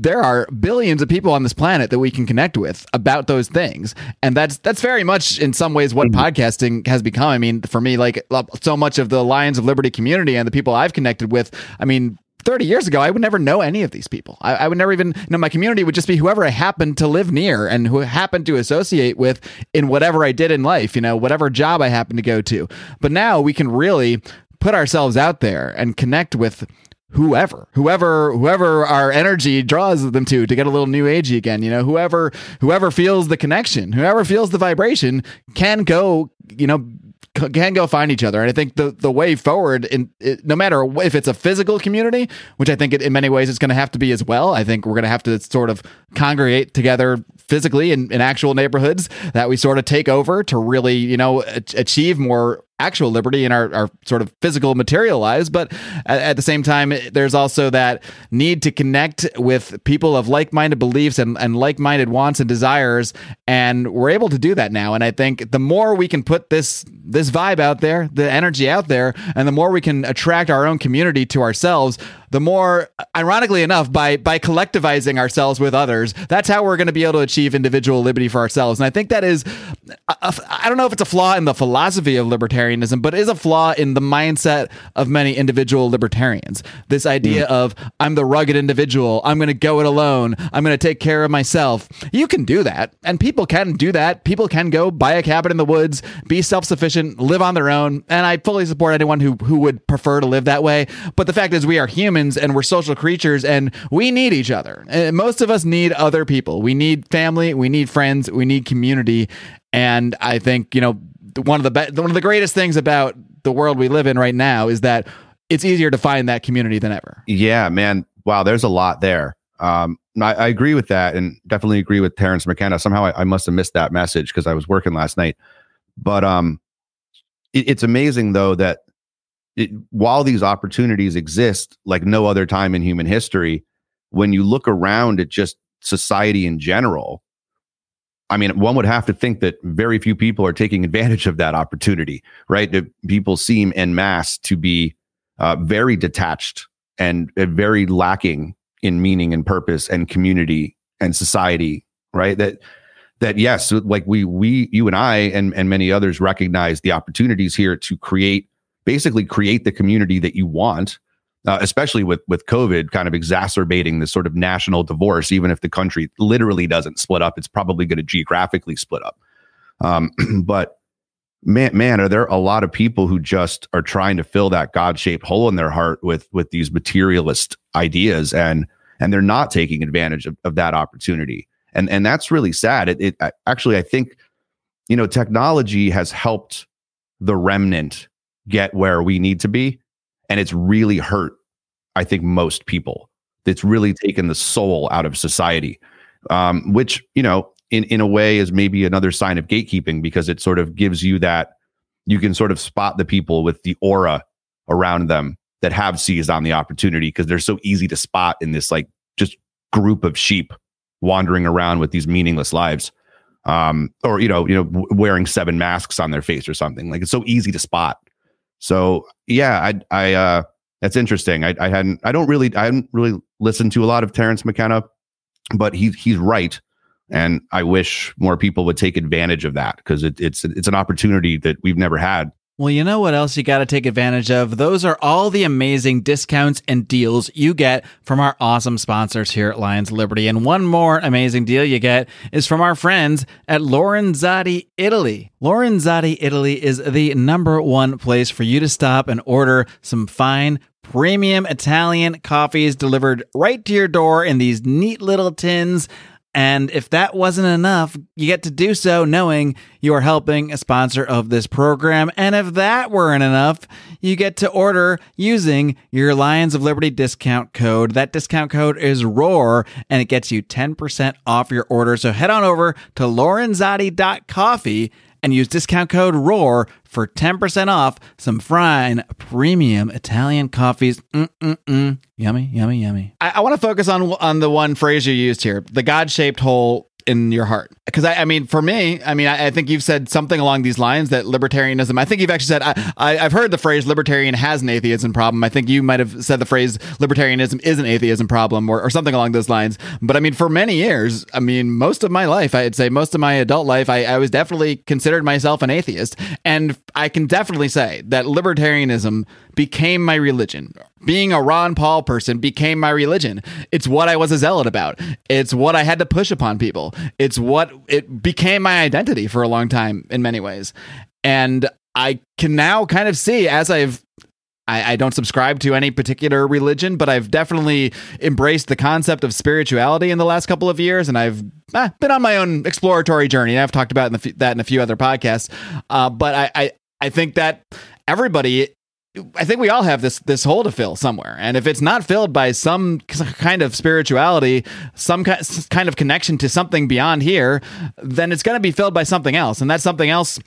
there are billions of people on this planet that we can connect with about those things. And that's that's very much in some ways what podcasting has become. I mean for me like so much of the lions of liberty community and the people i've connected with i mean 30 years ago, I would never know any of these people. I, I would never even, you know, my community would just be whoever I happened to live near and who happened to associate with in whatever I did in life, you know, whatever job I happened to go to. But now we can really put ourselves out there and connect with whoever whoever whoever our energy draws them to to get a little new agey again you know whoever whoever feels the connection whoever feels the vibration can go you know can go find each other. And i think the the way forward in it, no matter if it's a physical community which i think it, in many ways it's going to have to be as well i think we're going to have to sort of congregate together physically in, in actual neighborhoods that we sort of take over to really you know achieve more actual liberty in our, our sort of physical material lives but at, at the same time there's also that need to connect with people of like-minded beliefs and, and like-minded wants and desires and we're able to do that now. And i think the more we can put this this vibe out there the energy out there and the more we can attract our own community to ourselves the more ironically enough by by collectivizing ourselves with others that's how we're going to be able to achieve individual liberty for ourselves. And i think that is i don't know if it's a flaw in the philosophy of libertarianism but it is a flaw in the mindset of many individual libertarians. This idea hmm. of i'm the rugged individual. I'm going to go it alone. I'm going to take care of myself. You can do that and people can do that. People can go buy a cabin in the woods be self-sufficient live on their own and i fully support anyone who who would prefer to live that way. But the fact is we are humans humans and we're social creatures and we need each other. And most of us need other people. We need family, we need friends, we need community. And I think, you know, one of the be- one of the greatest things about the world we live in right now is that it's easier to find that community than ever. Yeah, man. Wow, there's a lot there. Um, I, I agree with that, and definitely agree with Terence McKenna. Somehow, I, I must have missed that message because I was working last night. But um, it, it's amazing though that it, while these opportunities exist, like no other time in human history, when you look around at just society in general, I mean, one would have to think that very few people are taking advantage of that opportunity, right? That people seem en masse to be uh, very detached and uh, very lacking in meaning and purpose and community and society, right? That that yes, like we we you and I and and many others recognize the opportunities here to create basically create the community that you want. Uh, especially with with COVID kind of exacerbating this sort of national divorce, even if the country literally doesn't split up, it's probably going to geographically split up. Um, but man, man, are there a lot of people who just are trying to fill that God shaped hole in their heart with with these materialist ideas, and and they're not taking advantage of, of that opportunity, and and that's really sad. It, it actually, I think, you know, technology has helped the remnant get where we need to be, and it's really hurt. I think most people. It's really taken the soul out of society, um, which you know in in a way is maybe another sign of gatekeeping because it sort of gives you that you can sort of spot the people with the aura around them that have seized on the opportunity because they're so easy to spot in this like just group of sheep wandering around with these meaningless lives um or you know you know wearing seven masks on their face or something like it's so easy to spot so yeah i i uh that's interesting i i hadn't i don't really i hadn't really listened to a lot of terence mckenna but he he's right and I wish more people would take advantage of that because it, it's it's an opportunity that we've never had. Well, you know what else you got to take advantage of? Those are all the amazing discounts and deals you get from our awesome sponsors here at Lions Liberty. And one more amazing deal you get is from our friends at Lorenzotti Italy. Lorenzotti Italy is the number one place for you to stop and order some fine premium Italian coffees delivered right to your door in these neat little tins. And if that wasn't enough, you get to do so knowing you are helping a sponsor of this program. And if that weren't enough, you get to order using your Lions of Liberty discount code. That discount code is ROAR and it gets you 10% off your order. So head on over to lorenzotti.coffee and use discount code ROAR for 10% off some fine premium Italian coffees. Mm-mm-mm. Yummy, yummy, yummy. I, I want to focus on on the one phrase you used here, the God-shaped hole in your heart because I, I, mean for me i mean I, I, think you've said something along these lines that libertarianism i think you've actually said I, I, have heard the phrase libertarian has an atheism problem i think you might have said the phrase libertarianism is an atheism problem or, or something along those lines but i mean for many years i mean most of my life i'd say most of my adult life i, I was definitely considered myself an atheist and i can definitely say that libertarianism became my religion being a Ron Paul person became my religion. It's what I was a zealot about. It's what I had to push upon people. It's what it became my identity for a long time in many ways. And I can now kind of see as I've I, I, don't subscribe to any particular religion, but I've definitely embraced the concept of spirituality in the last couple of years, and I've eh, been on my own exploratory journey. And I've talked about in the, that in a few other podcasts, uh, but I, I I think that everybody I think we all have this this hole to fill somewhere, and if it's not filled by some kind of spirituality, some kind of connection to something beyond here, then it's going to be filled by something else, and that something else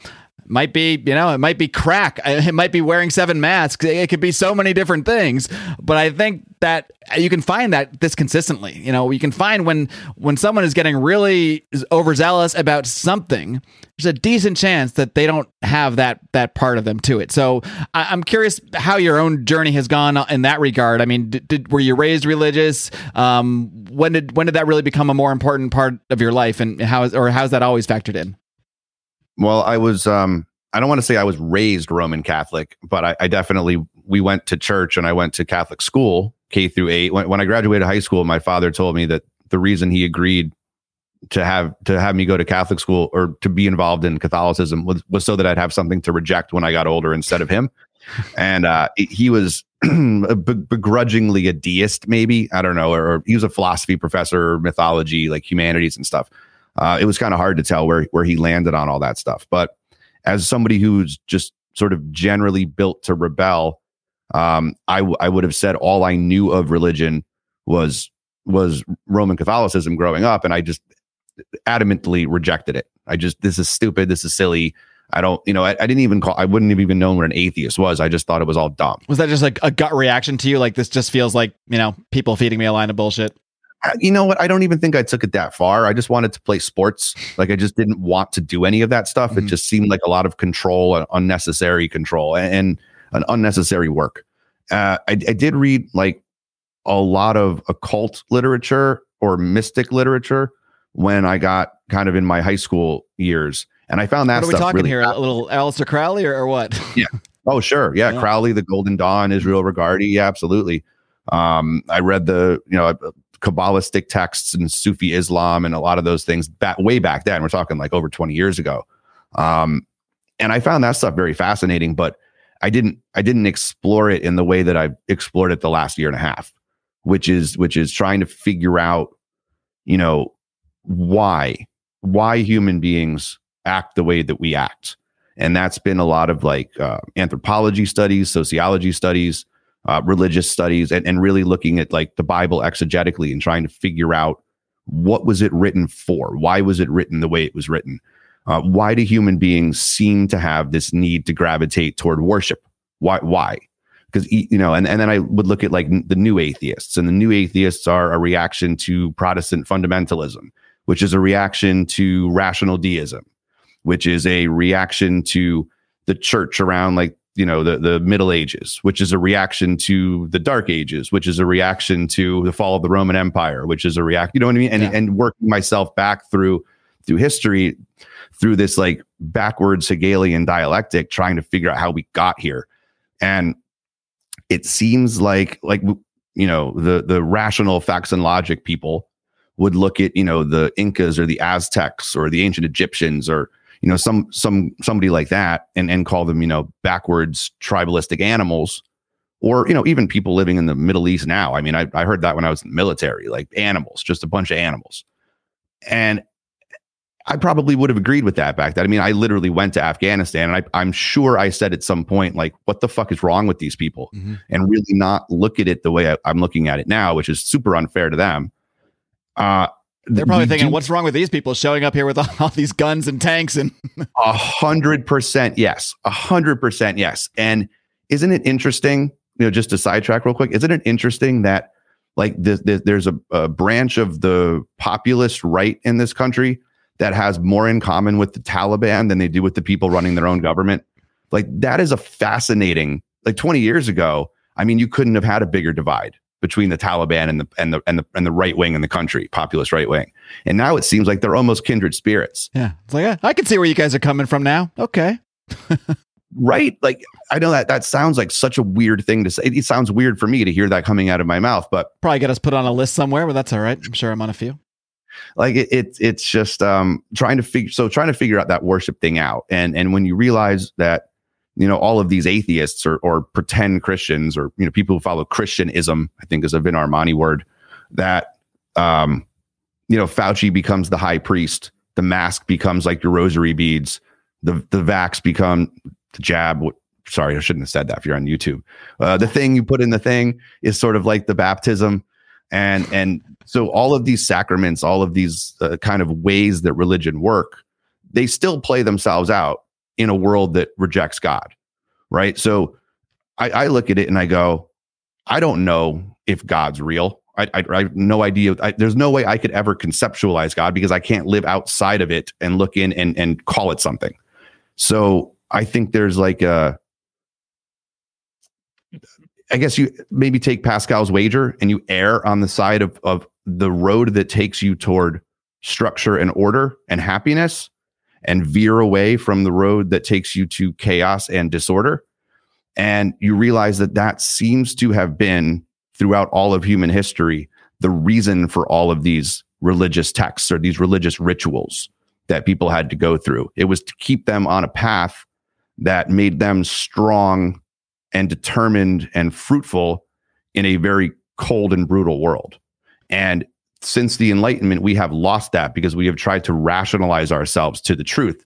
might be you know it might be crack. It might be wearing seven masks. It could be so many different things. But i think that you can find that this consistently. You know you can find when when someone is getting really overzealous about something there's a decent chance that they don't have that that part of them to it. So I, am curious how your own journey has gone in that regard. I mean did, did, were you raised religious? Um when did when did that really become a more important part of your life and how or how's that always factored in well, I was um I don't want to say I was raised Roman Catholic, but I, I, definitely we went to church and I went to Catholic school K through eight. When, when I graduated high school, my father told me that the reason he agreed to have to have me go to Catholic school or to be involved in Catholicism was, was so that I'd have something to reject when I got older instead of him. and uh, he was begrudgingly a deist, maybe I don't know, or, or, he was a philosophy professor, mythology, like humanities and stuff. Uh, it was kind of hard to tell where where he landed on all that stuff. But as somebody who's just sort of generally built to rebel, um, I w- I would have said all I knew of religion was was Roman Catholicism growing up, and I just adamantly rejected it. I just this is stupid. This is silly. I don't, you know, I, I, didn't even call, I wouldn't have even known what an atheist was. I just thought it was all dumb. Was that just like a gut reaction to you? Like this just feels like, you know, people feeding me a line of bullshit? You know what? I don't even think I took it that far. I just wanted to play sports. Like I just didn't want to do any of that stuff. Mm-hmm. It just seemed like a lot of control, and unnecessary control, and, an unnecessary work. Uh, I, I did read like a lot of occult literature or mystic literature when I got kind of in my high school years. And I found that what are we talking really here? A little Aleister Crowley or, or what? Yeah. Oh, sure. Yeah. yeah. Crowley, the Golden Dawn, Israel Regardie. Yeah, absolutely. Um, I read the, you know, Kabbalistic texts and Sufi Islam and a lot of those things back way back then. We're talking like over 20 years ago. Um, and I found that stuff very fascinating, but I didn't I didn't explore it in the way that I've explored it the last year and a half, which is which is trying to figure out, you know, why why human beings act the way that we act and that's been a lot of like uh, anthropology studies sociology studies uh, religious studies and, and really looking at like the bible exegetically and trying to figure out what was it written for? Why was it written the way it was written? Uh, why do human beings seem to have this need to gravitate toward worship? Why why? Because you know and, and then i would look at like the new atheists and the new atheists are a reaction to protestant fundamentalism which is a reaction to rational deism, which is a reaction to the church around like you know the the middle ages which is a reaction to the dark ages which is a reaction to the fall of the roman empire which is a react you know what i mean and, yeah. and working myself back through through history through this like backwards hegelian dialectic trying to figure out how we got here and it seems like like you know the the rational facts and logic people would look at you know the Incas or the Aztecs or the ancient Egyptians or you know some some somebody like that and and call them you know backwards tribalistic animals or you know even people living in the Middle East now. I mean, I, I heard that when I was in the military, like animals, just a bunch of animals, and I probably would have agreed with that back then. I mean, I literally went to Afghanistan, and I, am sure I said at some point, like, "What the fuck is wrong with these people?" Mm-hmm. And really not look at it the way I, I'm looking at it now, which is super unfair to them. Uh, they're probably thinking, do, "What's wrong with these people showing up here with all, all these guns and tanks?" And a hundred percent, yes, a hundred percent, yes. And isn't it interesting? You know, just to sidetrack real quick, isn't it interesting that like the, the, there's a, a branch of the populist right in this country that has more in common with the Taliban than they do with the people running their own government? Like that is a fascinating. Like 20 years ago, I mean, you couldn't have had a bigger divide between the Taliban and the and the and the and the right wing in the country, populist right wing. And now it seems like they're almost kindred spirits. Yeah, it's like I can see where you guys are coming from now. Okay. right? Like I know that that sounds like such a weird thing to say. It sounds weird for me to hear that coming out of my mouth, but probably get us put on a list somewhere, but that's all right. I'm sure I'm on a few. Like it, it it's just um trying to figure so trying to figure out that worship thing out. And and when you realize that you know all of these atheists or or pretend Christians or you know people who follow Christianism, I think is a Vin Armani word that um you know Fauci becomes the high priest, the mask becomes like your rosary beads, the the vax become the jab. Sorry, I shouldn't have said that. If you're on YouTube, uh, the thing you put in the thing is sort of like the baptism, and and so all of these sacraments, all of these uh, kind of ways that religion work, they still play themselves out in a world that rejects God, right? So I, I look at it and I go, I don't know if God's real. I, I, I have no idea. I, there's no way I could ever conceptualize God because I can't live outside of it and look in and, and call it something. So I think there's like a, I guess you maybe take Pascal's wager and you err on the side of, of the road that takes you toward structure and order and happiness and veer away from the road that takes you to chaos and disorder. And you realize that that seems to have been throughout all of human history the reason for all of these religious texts or these religious rituals that people had to go through. It was to keep them on a path that made them strong and determined and fruitful in a very cold and brutal world. And since the Enlightenment, we have lost that because we have tried to rationalize ourselves to the truth.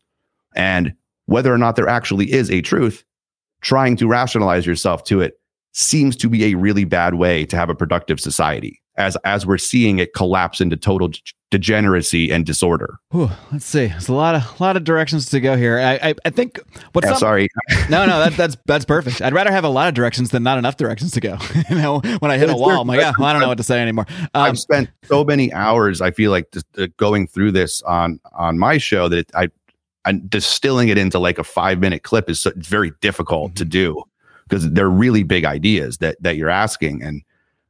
And whether or not there actually is a truth, trying to rationalize yourself to it seems to be a really bad way to have a productive society as as we're seeing it collapse into total degeneracy and disorder. Whew, let's see. There's a lot of lot of directions to go here. I I, I think what's Yeah, some- sorry. no no that, that's that's perfect. I'd rather have a lot of directions than not enough directions to go. you know, when I hit a wall. I'm like, yeah, well, I don't know what to say anymore. Um, I've spent so many hours. I feel like just, uh, going through this on on my show that it, I, I'm distilling it into like a five minute clip is so, it's very difficult to do because they're really big ideas that that you're asking, and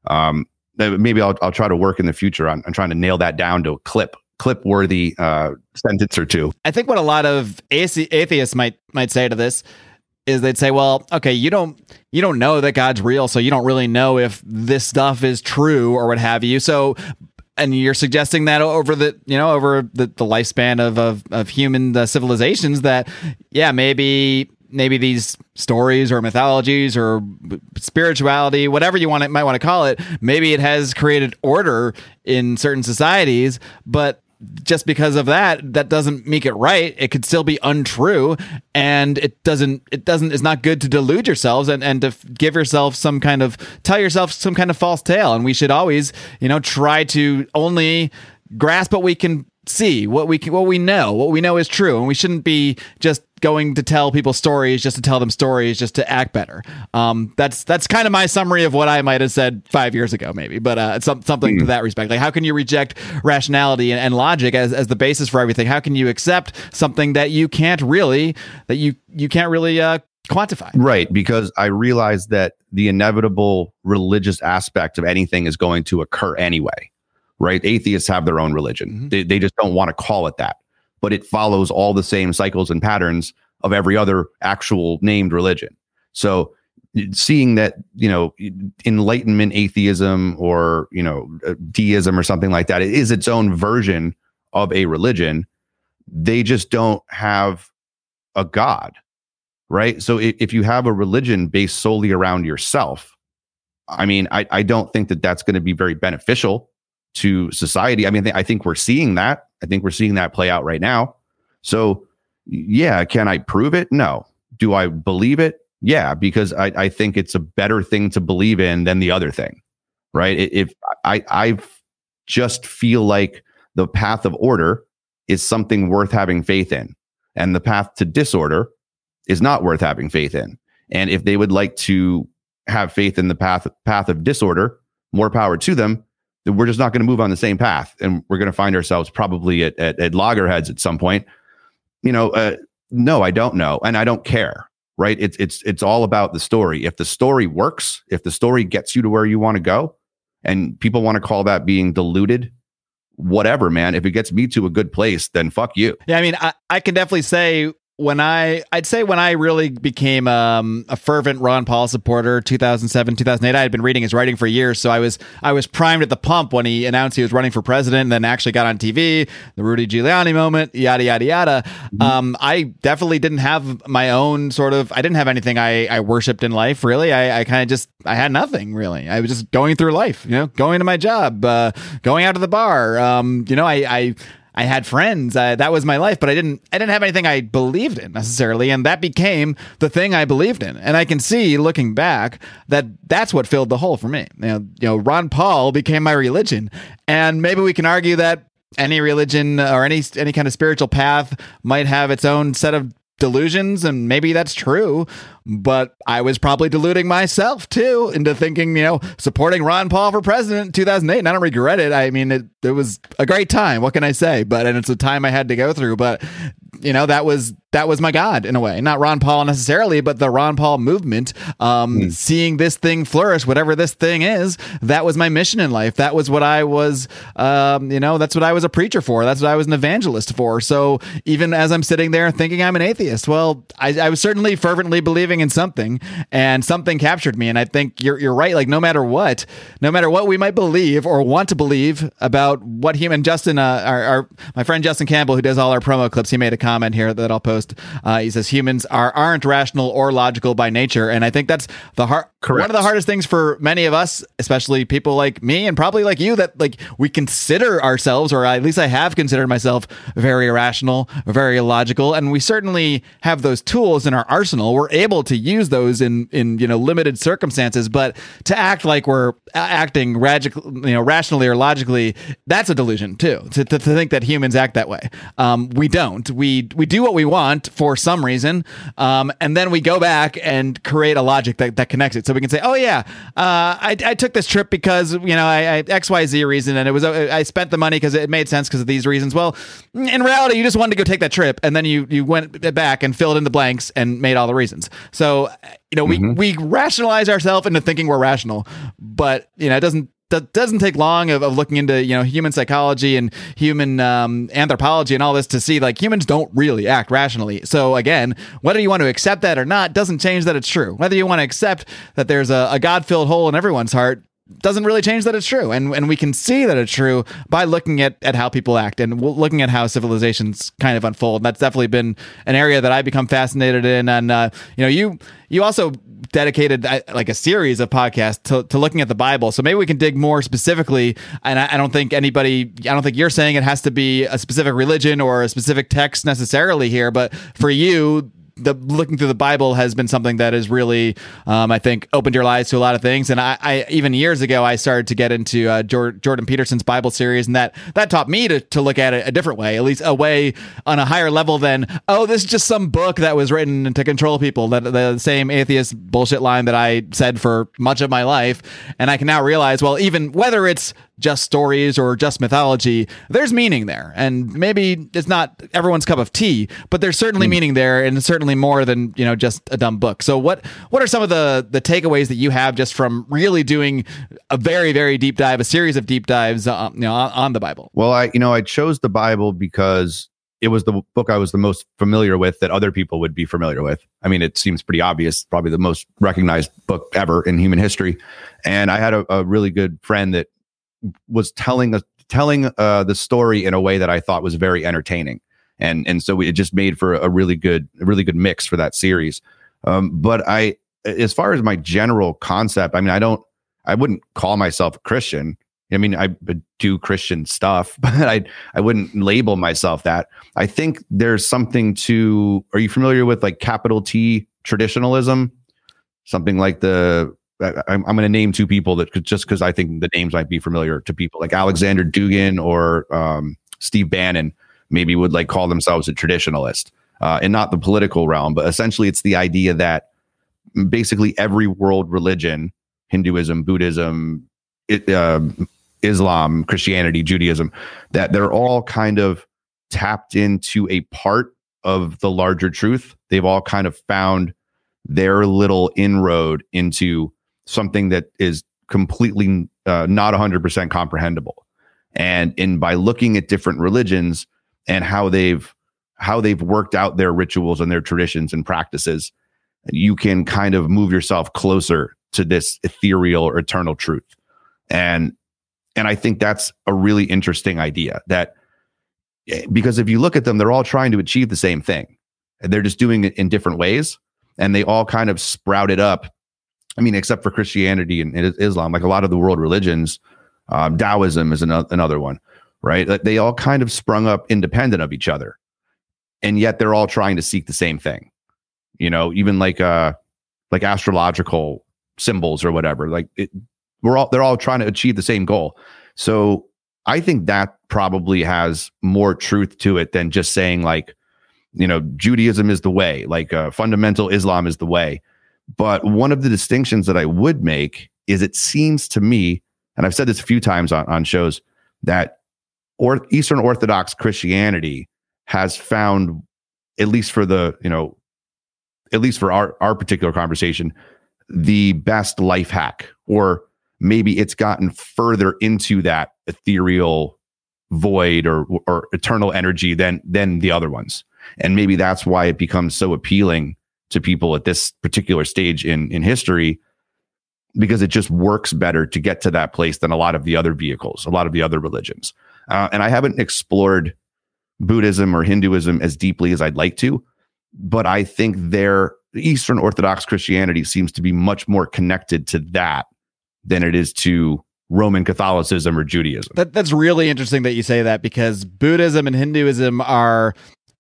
um, maybe I'll I'll try to work in the future on, on trying to nail that down to a clip clip worthy uh, sentence or two. I think what a lot of atheists might might say to this is they'd say, "Well, okay, you don't you don't know that God's real, so you don't really know if this stuff is true or what have you." So and you're suggesting that over the you know over the, the lifespan of of, of human civilizations that yeah maybe maybe these stories or mythologies or spirituality whatever you want it might want to call it maybe it has created order in certain societies but just because of that that doesn't make it right. It could still be untrue and it doesn't it doesn't it's not good to delude yourselves and and to give yourself some kind of tell yourself some kind of false tale. And we should always you know try to only grasp what we can see what we can, what we know what we know is true. And we shouldn't be just going to tell people stories just to tell them stories just to act better um that's that's kind of my summary of what i might have said five years ago maybe but uh some, something to that respect like how can you reject rationality and, and logic as, as the basis for everything how can you accept something that you can't really that you you can't really uh quantify Right, because I realize that the inevitable religious aspect of anything is going to occur anyway. Right? Atheists have their own religion. Mhm. They, they just don't want to call it that, but it follows all the same cycles and patterns of every other actual named religion. So seeing that, you know, enlightenment atheism or, you know, deism or something like that, it is its own version of a religion. They just don't have a god right? So if, if you have a religion based solely around yourself, I mean, I, I don't think that that's going to be very beneficial to society. I mean, I think we're seeing that. I think we're seeing that play out right now. So, yeah, can I prove it? No. Do I believe it? Yeah, because I, I think it's a better thing to believe in than the other thing, right? If I I just feel like the path of order is something worth having faith in, and the path to disorder is not worth having faith in. And if they would like to have faith in the path path of disorder, more power to them. We're just not going to move on the same path, and we're going to find ourselves probably at, at at loggerheads at some point. You know, uh, no, I don't know, and I don't care. Right? It's it's it's all about the story. If the story works, if the story gets you to where you want to go, and people want to call that being deluded, whatever, man. If it gets me to a good place, then fuck you. Yeah, I mean, I, I can definitely say when I, I'd say when I really became um, a fervent Ron Paul supporter, 2007, 2008, I had been reading his writing for years, so I was, I was primed at the pump when he announced he was running for president, and then actually got on TV, the Rudy Giuliani moment, yada yada yada. Um, I definitely didn't have my own sort of, I didn't have anything I, I worshipped in life. Really, I, I kind of just, I had nothing really. I was just going through life, you know, going to my job, uh, going out to the bar. Um, you know, I, I I had friends. Uh, that was my life, but I didn't. I didn't have anything I believed in necessarily, and that became the thing I believed in. And I can see, looking back, that that's what filled the hole for me. You know, you know, Ron Paul became my religion, and maybe we can argue that any religion or any any kind of spiritual path might have its own set of delusions, and maybe that's true. But I was probably deluding myself too into thinking, you know, supporting Ron Paul for president in 2008. And I don't regret it. I mean, it, it was a great time. What can I say? But, and it's a time I had to go through. But, you know, that was, that was my God in a way. Not Ron Paul necessarily, but the Ron Paul movement. Um, Seeing this thing flourish, whatever this thing is, that was my mission in life. That was what I was, um, you know, that's what I was a preacher for. That's what I was an evangelist for. So even as I'm sitting there thinking I'm an atheist, well, I, I was certainly fervently believing in something, and something captured me. And I think you're you're right. Like no matter what, no matter what we might believe or want to believe about what human Justin, uh, our, our my friend Justin Campbell, who does all our promo clips, he made a comment here that I'll post. Uh, he says humans are aren't rational or logical by nature, and I think that's the hard one of the hardest things for many of us, especially people like me and probably like you, that like we consider ourselves, or at least I have considered myself very irrational, very illogical, and we certainly have those tools in our arsenal. We're able to use those in in you know limited circumstances, but to act like we're acting radical, you know, rationally or logically, that's a delusion too. To, to, to think that humans act that way, um, we don't. We we do what we want for some reason, um, and then we go back and create a logic that, that connects it. So we can say, oh yeah, uh, I, I took this trip because you know I, I X Y Z reason, and it was uh, I spent the money because it made sense because of these reasons. Well, in reality, you just wanted to go take that trip, and then you you went back and filled in the blanks and made all the reasons. So you know we mm-hmm. we rationalize ourselves into thinking we're rational, but you know it doesn't that doesn't take long of, of, looking into you know human psychology and human um, anthropology and all this to see like humans don't really act rationally. So again whether you want to accept that or not doesn't change that it's true. Whether you want to accept that there's a, a god-filled hole in everyone's heart doesn't really change that it's true. And and we can see that it's true by looking at at how people act and looking at how civilizations kind of unfold. That's definitely been an area that i become fascinated in. And uh, you know you you also dedicated uh, like a series of podcasts to, to looking at the bible. So maybe we can dig more specifically. And I, I don't think anybody i don't think you're saying it has to be a specific religion or a specific text necessarily here but for you the looking through the Bible has been something that has really, um, I think, opened your eyes to a lot of things. And I, I even years ago, I started to get into uh, Jordan Peterson's Bible series, and that that taught me to to look at it a different way, at least a way on a higher level than oh, this is just some book that was written to control people. That the same atheist bullshit line that I said for much of my life, and I can now realize, well, even whether it's just stories or just mythology, there's meaning there. And maybe it's not everyone's cup of tea, but there's certainly mm. meaning there and certainly more than, you know, just a dumb book. So what what are some of the the takeaways that you have just from really doing a very very deep dive, a series of deep dives uh, you know, on, on the Bible? Well, I you know, I chose the Bible because it was the book I was the most familiar with that other people would be familiar with. I mean, it seems pretty obvious, probably the most recognized book ever in human history. And I had a, a really good friend that was telling the telling uh, the story in a way that I thought was very entertaining, and and so it just made for a really good a really good mix for that series. Um, but I, as far as my general concept, I mean, I don't, I wouldn't call myself a Christian. I mean, I do Christian stuff, but I I wouldn't label myself that. I think there's something to. Are you familiar with like capital T traditionalism? Something like the I, am going to name two people that could just because I think the names might be familiar to people like Alexander Dugin or um, Steve Bannon maybe would like call themselves a traditionalist uh, and not the political realm, but essentially it's the idea that basically every world religion, Hinduism, Buddhism, it, uh, Islam, Christianity, Judaism, that they're all kind of tapped into a part of the larger truth. They've all kind of found their little inroad into something that is completely uh, not 100% comprehensible. And in by looking at different religions and how they've how they've worked out their rituals and their traditions and practices you can kind of move yourself closer to this ethereal or eternal truth. And and i think that's a really interesting idea that eh, because if you look at them they're all trying to achieve the same thing. They're just doing it in different ways and they all kind of sprouted up I mean, except for Christianity and Islam, like a lot of the world religions, um, Taoism is another, another one, right? They all kind of sprung up independent of each other, and yet they're all trying to seek the same thing. You know, even like uh, like astrological symbols or whatever. Like it, we're all they're all trying to achieve the same goal. So I think that probably has more truth to it than just saying like, you know, Judaism is the way, like uh, fundamental Islam is the way but one of the distinctions that I would make is it seems to me, and I've said this a few times on, on shows, that or Eastern Orthodox Christianity has found, at least for the, you know, at least for our, our particular conversation, the best life hack, or maybe it's gotten further into that ethereal void or or eternal energy than than the other ones. And maybe that's why it becomes so appealing to people at this particular stage in in history because it just works better to get to that place than a lot of the other vehicles, a lot of the other religions. Uh, and I haven't explored Buddhism or Hinduism as deeply as I'd like to. but I think their Eastern Orthodox Christianity seems to be much more connected to that than it is to Roman Catholicism or Judaism. That, that's really interesting that you say that because Buddhism and Hinduism are,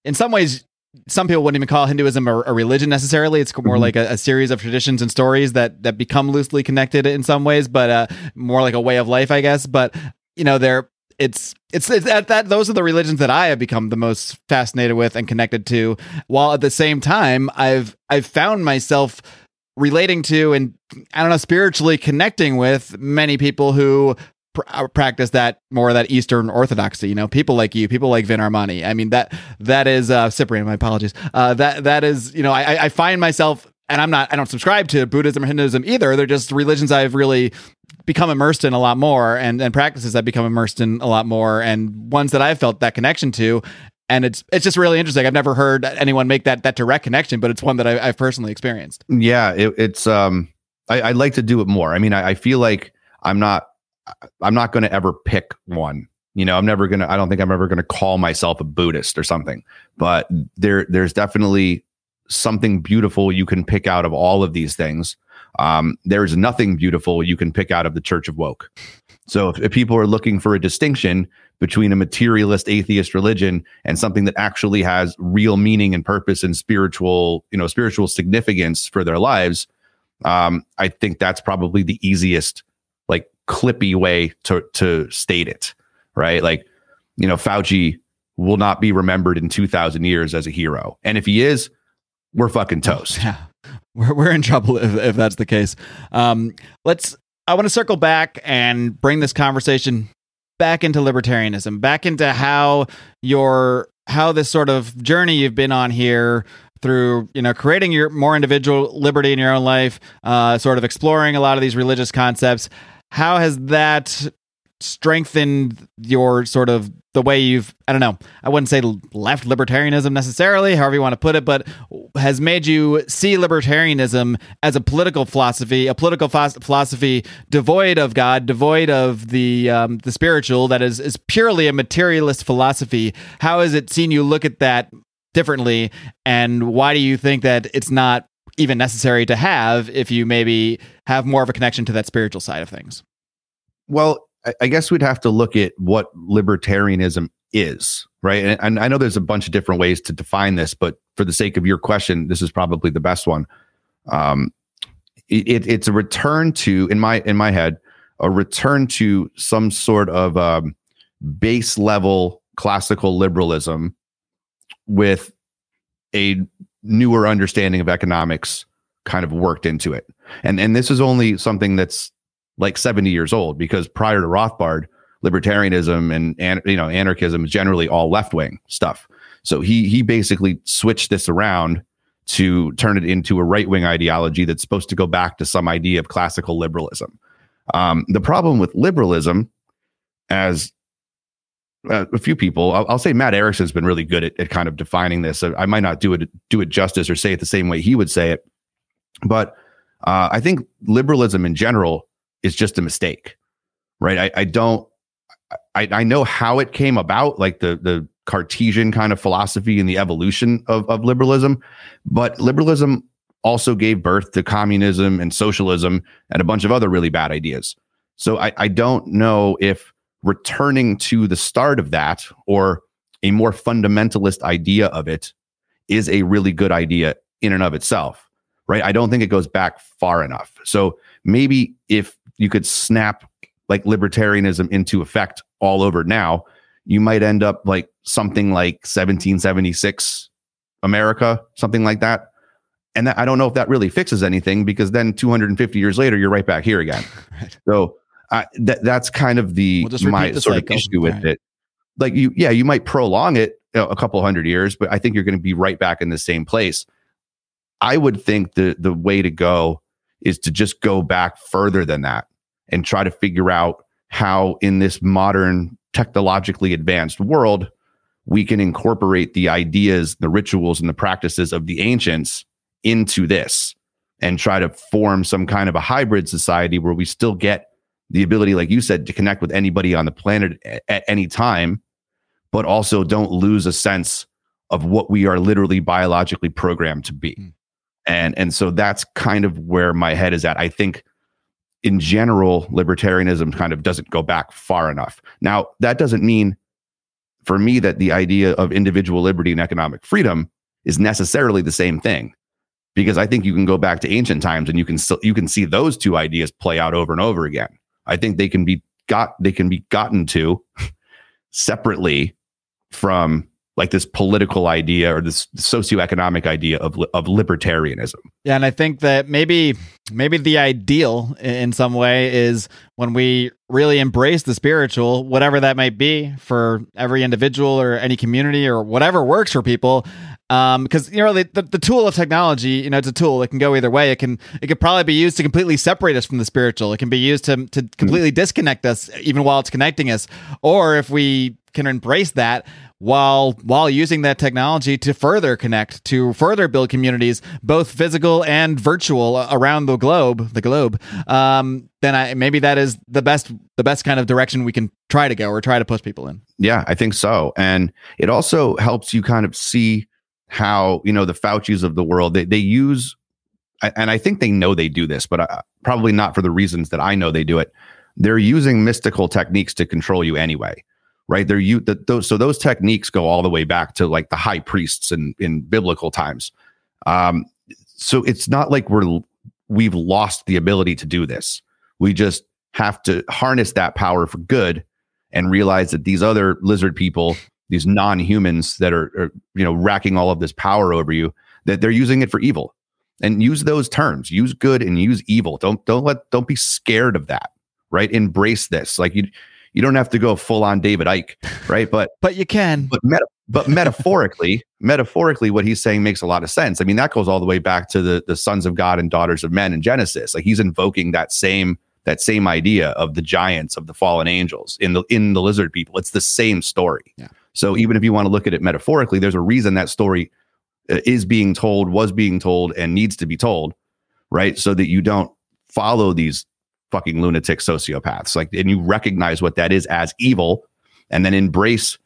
in some ways, some people wouldn't even call Hinduism a, a religion necessarily. It's more Mhm. like a, a series of traditions and stories that that become loosely connected in some ways, but uh, more like a way of life, I guess. But you know, they're it's it's, it's that, that those are the religions that I have become the most fascinated with and connected to. While at the same time, I've I've found myself relating to and I don't know spiritually connecting with many people who pr- uh, practice that more of that Eastern Orthodoxy. You know, people like you, people like Vin Armani. I mean that that is uh, Cyprian. My apologies. Uh, that that is you know I, I find myself. And I'm not, I don't subscribe to Buddhism or Hinduism either. They're just religions I've really become immersed in a lot more and, and practices I've become immersed in a lot more and ones that I've felt that connection to. And it's it's just really interesting. I've never heard anyone make that that direct connection, but it's one that I, I've personally experienced. Yeah, it, it's um, I, I'd like to do it more. I mean, I, I feel like I'm not, I'm not going to ever pick one. You know, I'm never gonna. I don't think I'm ever gonna call myself a Buddhist or something. But there, there's definitely something beautiful you can pick out of all of these things. Um, there's nothing beautiful you can pick out of the Church of Woke. So if, if people are looking for a distinction between a materialist atheist religion and something that actually has real meaning and purpose and spiritual, you know, spiritual significance for their lives, um, I think that's probably the easiest, clippy way to to state it, right? Like, you know, Fauci will not be remembered in 2000 years as a hero. And if he is, we're fucking toast. Yeah, we're we're in trouble if, if that's the case. Um, let's. I want to circle back and bring this conversation back into libertarianism, back into how your how this sort of journey you've been on here through you know creating your more individual liberty in your own life, uh, sort of exploring a lot of these religious concepts. How has that strengthened your sort of the way you've I don't know I wouldn't say left libertarianism necessarily however you want to put it but has made you see libertarianism as a political philosophy a political philosophy devoid of God devoid of the um, the spiritual that is is purely a materialist philosophy. How has it seen you look at that differently and why do you think that it's not even necessary to have if you maybe have more of a connection to that spiritual side of things Well, I, guess we'd have to look at what libertarianism is, right? And, and I know there's a bunch of different ways to define this, but for the sake of your question, this is probably the best one. Um, it, it's a return to, in my in my head, a return to some sort of um, base level classical liberalism with a newer understanding of economics kind of worked into it. And and this is only something that's like 70 years old because prior to Rothbard, libertarianism and, and you know anarchism is generally all left wing stuff. So he he basically switched this around to turn it into a right wing ideology that's supposed to go back to some idea of classical liberalism. Um, the problem with liberalism, as uh, a few people, I'll, I'll say Matt Erickson's been really good at, at kind of defining this. I, I might not do it do it justice or say it the same way he would say it, but uh, I think liberalism in general is just a mistake, right? I, I don't, I, I know how it came about, like the the Cartesian kind of philosophy and the evolution of, of liberalism, but liberalism also gave birth to communism and socialism and a bunch of other really bad ideas. So I, I don't know if returning to the start of that or a more fundamentalist idea of it is a really good idea in and of itself, right? I don't think it goes back far enough. So maybe if you could snap like libertarianism into effect all over now, you might end up like something like 1776 America, something like that. And that, I don't know if that really fixes anything because then 250 years later, you're right back here again. Right. So uh, that that's kind of the We'll my the sort cycle. of issue with Right. it. Like you, yeah, you might prolong it you know, a couple hundred years, but I think you're going to be right back in the same place. I would think the the way to go is to just go back further than that and try to figure out how in this modern technologically advanced world we can incorporate the ideas the rituals and the practices of the ancients into this and try to form some kind of a hybrid society where we still get the ability like you said to connect with anybody on the planet a- at any time but also don't lose a sense of what we are literally biologically programmed to be. Mm. And and so that's kind of where my head is at. I think in general libertarianism kind of doesn't go back far enough. Now, that doesn't mean for me that the idea of individual liberty and economic freedom is necessarily the same thing because I think you can go back to ancient times and you can still you can see those two ideas play out over and over again. I think they can be got they can be gotten to separately from like this political idea or this socioeconomic idea of of libertarianism. Yeah, and I think that maybe maybe the ideal in some way is when we really embrace the spiritual, whatever that might be for every individual or any community or whatever works for people. Um, because you know the, the, the tool of technology, you know, it's a tool. It can go either way. It can it could probably be used to completely separate us from the spiritual. It can be used to to completely disconnect us, even while it's connecting us. Or if we can embrace that, while while using that technology to further connect to further build communities both physical and virtual around the globe the globe um, then I maybe that is the best the best kind of direction we can try to go or try to push people in Yeah, I think so. And it also helps you kind of see how, you know, the Fauci's of the world, they, they use, and I think they know they do this, but uh, probably not for the reasons that I know they do it. They're using mystical techniques to control you anyway, right? They're you that those so those techniques go all the way back to like the high priests in in biblical times. Um, so it's not like we're we've lost the ability to do this. We just have to harness that power for good and realize that these other lizard people, these non-humans that are, are you know racking all of this power over you, that they're using it for evil. And use those terms. Use good and use evil. Don't don't let don't be scared of that. Right? Embrace this. Like you you don't have to go full on David Icke, right? But but you can but meta- but metaphorically, metaphorically, what he's saying makes a lot of sense. I mean, that goes all the way back to the the sons of God and daughters of men in Genesis. Like he's invoking that same that same idea of the giants of the fallen angels in the in the lizard people. It's the same story. Yeah. So even if you want to look at it metaphorically, there's a reason that story uh, is being told, was being told, and needs to be told, right? So that you don't follow these fucking lunatic sociopaths. Like, and you recognize what that is as evil, and then embrace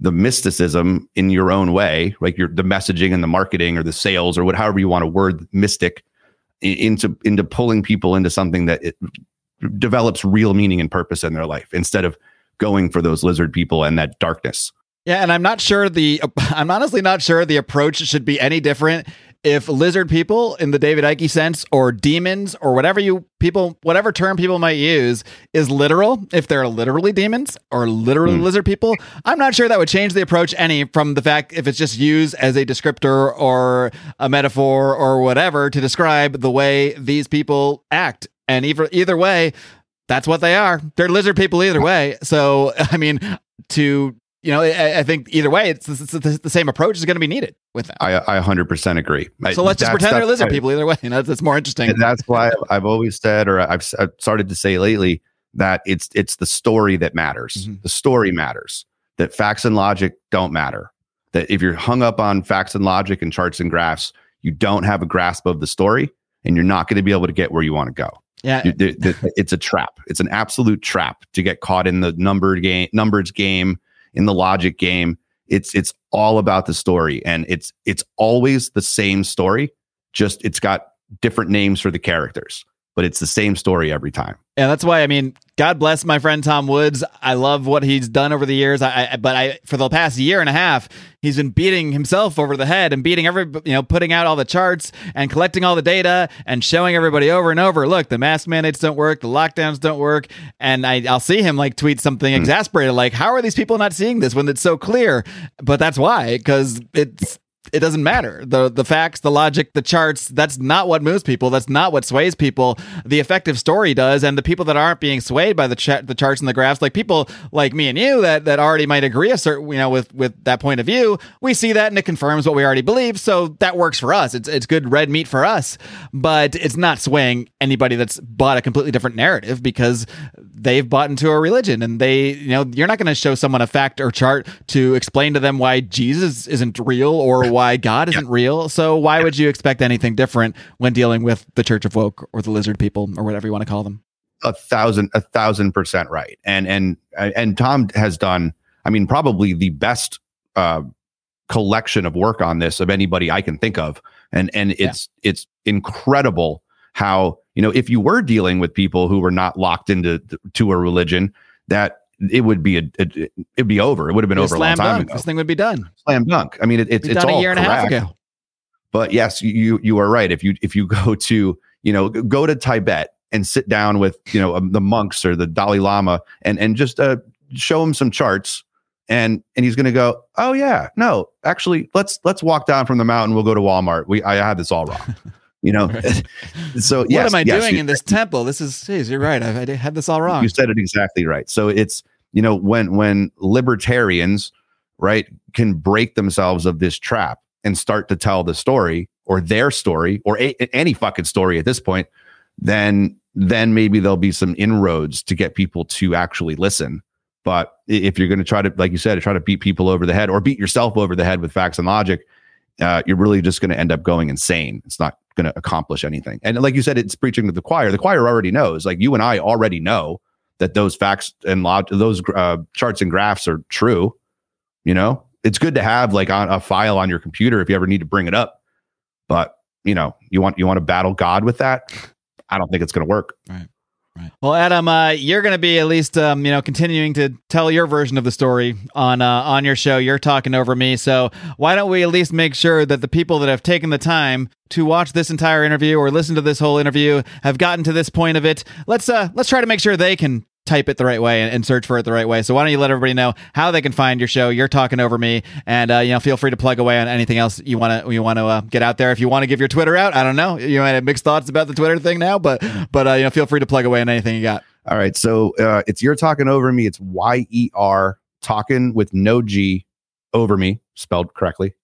the mysticism in your own way, like your the messaging and the marketing or the sales or what however you want to word mystic into into pulling people into something that it develops real meaning and purpose in their life instead of going for those lizard people and that darkness. Yeah, and I'm not sure the I'm honestly not sure the approach should be any different if lizard people in the David Icke sense or demons or whatever you people whatever term people might use is literal if they're literally demons or literally Hmm. lizard people. I'm not sure that would change the approach any from the fact if it's just used as a descriptor or a metaphor or whatever to describe the way these people act. And either either way that's what they are. They're lizard people either way. So i mean to you know i, I think either way it's, it's, it's the same approach is going to be needed with them I I 100% agree. I- so let's just pretend they're lizard why- people either way. You know, that's more interesting. That's why I've, I've always said, or I've, I've started to say lately, that it's it's the story that matters. Mhm. The story matters. That facts and logic don't matter. That if you're hung up on facts and logic and charts and graphs, you don't have a grasp of the story, and you're not going to be able to get where you want to go. Yeah, You- the- the- it's a trap. It's an absolute trap to get caught in the numbered game, numbers game, in the logic game. It's it's all about the story, and it's it's always the same story. Just it's got different names for the characters, but it's the same story every time. Yeah, that's why I mean, God bless my friend Tom Woods. I love what he's done over the years. I, I but I for the past year and a half, he's been beating himself over the head and beating every you know, putting out all the charts and collecting all the data and showing everybody over and over. Look, the mask mandates don't work, the lockdowns don't work, and I, I'll see him like tweet something hmm. exasperated, like, "How are these people not seeing this when it's so clear?" But that's why, because it's it doesn't matter. The the facts, the logic, the charts, that's not what moves people. That's not what sways people. The effective story does, and the people that aren't being swayed by the cha- the charts and the graphs, like people like me and you that that already might agree a certain, you know, with with that point of view, we see that and it confirms what we already believe. So that works for us. It's it's good red meat for us, but it's not swaying anybody that's bought a completely different narrative because they've bought into a religion and they, you know, you're not going to show someone a fact or chart to explain to them why Jesus isn't real or why God isn't real. So why would you expect anything different when dealing with the Church of Woke or the lizard people or whatever you want to call them? a thousand a thousand percent right and and and tom has done i mean probably the best uh collection of work on this of anybody I can think of. And and it's it's incredible how, you know, if you were dealing with people who were not locked into to a religion, that it would be a, it, it'd be over. It would have been over a long time dunk. ago. This thing would be done. Slam dunk. I mean, it, it's Be it's done all a year and a half ago. But yes, you you are right. If you if you go to you know go to Tibet and sit down with you know um, the monks or the Dalai Lama and and just uh, show him some charts and and he's going to go, oh yeah, no, actually let's let's walk down from the mountain. We'll go to Walmart. We I had this all wrong. You know, so What yes, am I yes, doing in this temple? This is, geez, you're right. I, I had this all wrong. you said it exactly right. So it's you know when when libertarians right can break themselves of this trap and start to tell the story or their story or a, any fucking story at this point, then then maybe there'll be some inroads to get people to actually listen. But if you're going to try to, like you said, try to beat people over the head or beat yourself over the head with facts and logic, uh, you're really just going to end up going insane. It's not going to accomplish anything. And like you said, it's preaching to the choir. The choir already knows. Like you and I already know that those facts and log- those uh, charts and graphs are true. You know, it's good to have like on a file on your computer if you ever need to bring it up. But you know, you want you want to battle God with that. I don't think it's going to work. Right. Well, Adam, uh, you're going to be at least, um, you know, continuing to tell your version of the story on uh, on your show. Yer Talkin Over Me, so why don't we at least make sure that the people that have taken the time to watch this entire interview or listen to this whole interview have gotten to this point of it? Let's uh, let's try to make sure they can type it the right way and, and search for it the right way. So why don't you let everybody know how they can find your show? Yer Talkin Over Me, and uh, you know, feel free to plug away on anything else you want to you want to uh, get out there. If you want to give your Twitter out, I don't know. You might have mixed thoughts about the Twitter thing now, but but uh, you know, feel free to plug away on anything you got. All right. So uh, it's Yer Talkin Over Me. It's Y E R talking with no G over me, spelled correctly.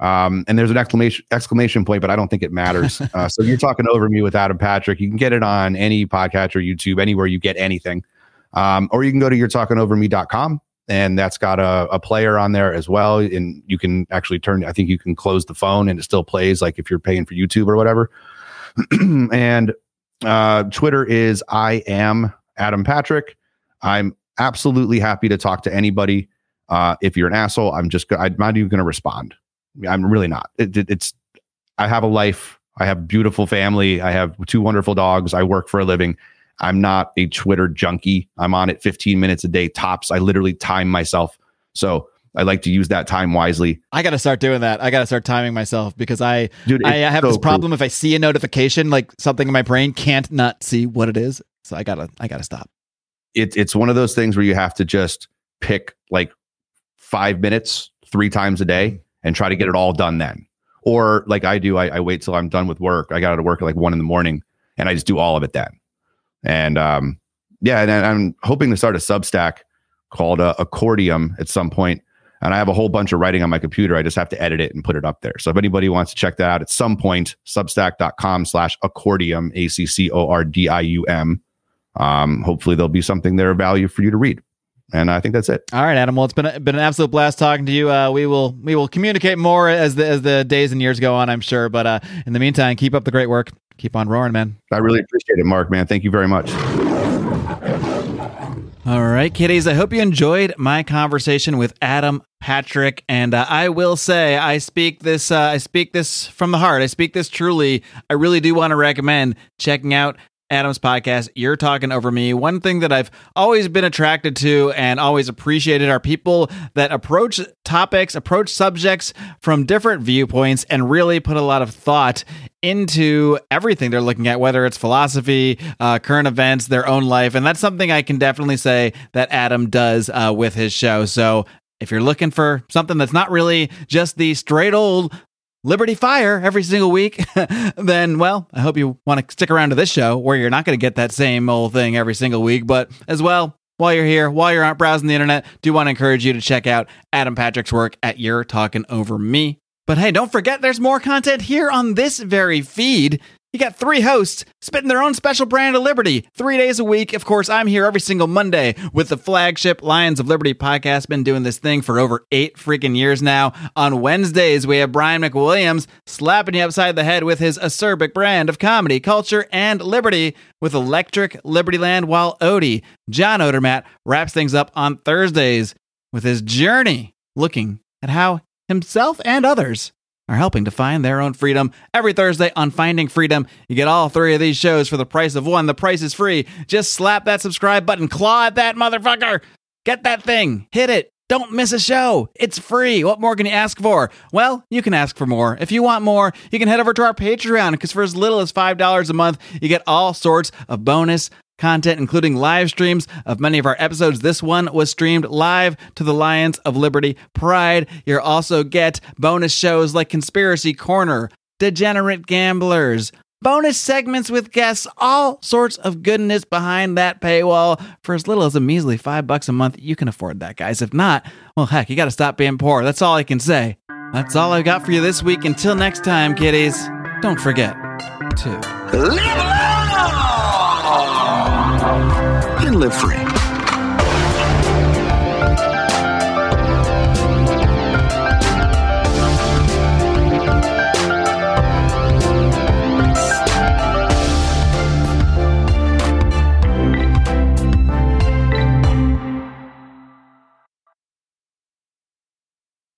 Um, and there's an exclamation exclamation point, but I don't think it matters. uh, so Yer Talkin Over Me with Adam Patrick. You can get it on any podcast or YouTube, anywhere you get anything. Um, or you can go to you're and that's got a, a player on there as well. And you can actually turn, I think you can close the phone and it still plays like if you're paying for YouTube or whatever. and uh, Twitter is I am Adam Patrick. I'm absolutely happy to talk to anybody. Uh, if you're an asshole, I'm just, I'm not even going to respond. I'm really not. It, it- it's, I have a life. I have beautiful family. I have two wonderful dogs. I work for a living. I'm not a Twitter junkie. I'm on it 15 minutes a day tops. I literally time myself. So I like to use that time wisely. I got to start doing that. I got to start timing myself because I Dude, I it's have so this cool. problem. If I see a notification, like something in my brain can't not see what it is, so I gotta I gotta stop. it, it's one of those things where you have to just pick like five minutes three times a day and try to get it all done then. Or like I do, I, I wait till I'm done with work. I got to work at like one in the morning and I just do all of it then. And um, yeah, and I'm hoping to start a Substack called uh, Accordium at some point. And I have a whole bunch of writing on my computer. I just have to edit it and put it up there. So if anybody wants to check that out at some point, substack.com slash accordium, A C C O R D I U M. Um, hopefully there'll be something there of value for you to read. And I think that's it. All right, Adam. Well, it's been a, been an absolute blast talking to you. Uh, we will we will communicate more as the as the days and years go on. I'm sure. But uh, in the meantime, keep up the great work. Keep on roaring, man. I really appreciate it, Marc, man. Thank you very much. All right, kiddies. I hope you enjoyed my conversation with Adam Patrick, and uh, I will say I speak this. Uh, I speak this from the heart. I speak this truly. I really do want to recommend checking out Adam's podcast. Yer Talkin Over Me. One thing that I've always been attracted to and always appreciated are people that approach topics, approach subjects from different viewpoints, and really put a lot of thought into everything they're looking at, whether it's philosophy, uh, current events, their own life. And that's something I can definitely say that Adam does uh, with his show. So if you're looking for something that's not really just the straight old Liberty Fire every single week, then, well, I hope you want to stick around to this show where you're not going to get that same old thing every single week. But as well, while you're here, while you're out browsing the internet, do want to encourage you to check out Adam Patrick's work at Yer Talkin Over Me. But hey, don't forget there's more content here on this very feed. You got three hosts spitting their own special brand of liberty three days a week. Of course, I'm here every single Monday with the flagship Lions of Liberty podcast. Been doing this thing for over eight freaking years now. On Wednesdays, we have Brian McWilliams slapping you upside the head with his acerbic brand of comedy, culture, and liberty with Electric Liberty Land, while Odie, John Odermatt, wraps things up on Thursdays with his journey looking at how himself and others are helping to find their own freedom. Every Thursday on Finding Freedom, you get all three of these shows for the price of one. The price is free. Just slap that subscribe button, claw at that motherfucker. Get that thing, hit it. Don't miss a show. It's free. What more can you ask for? Well, you can ask for more. If you want more, you can head over to our Patreon because for as little as $5 a month, you get all sorts of bonus content, including live streams of many of our episodes. This one was streamed live to the Lions of Liberty Pride. You'll also get bonus shows like Conspiracy Corner, Degenerate Gamblers, bonus segments with guests, all sorts of goodness behind that paywall for as little as a measly five bucks a month. You can afford that, guys. If not, well, heck, you got to stop being poor. That's all I can say. That's all I've got for you this week. Until next time, kiddies, don't forget to Live and live free.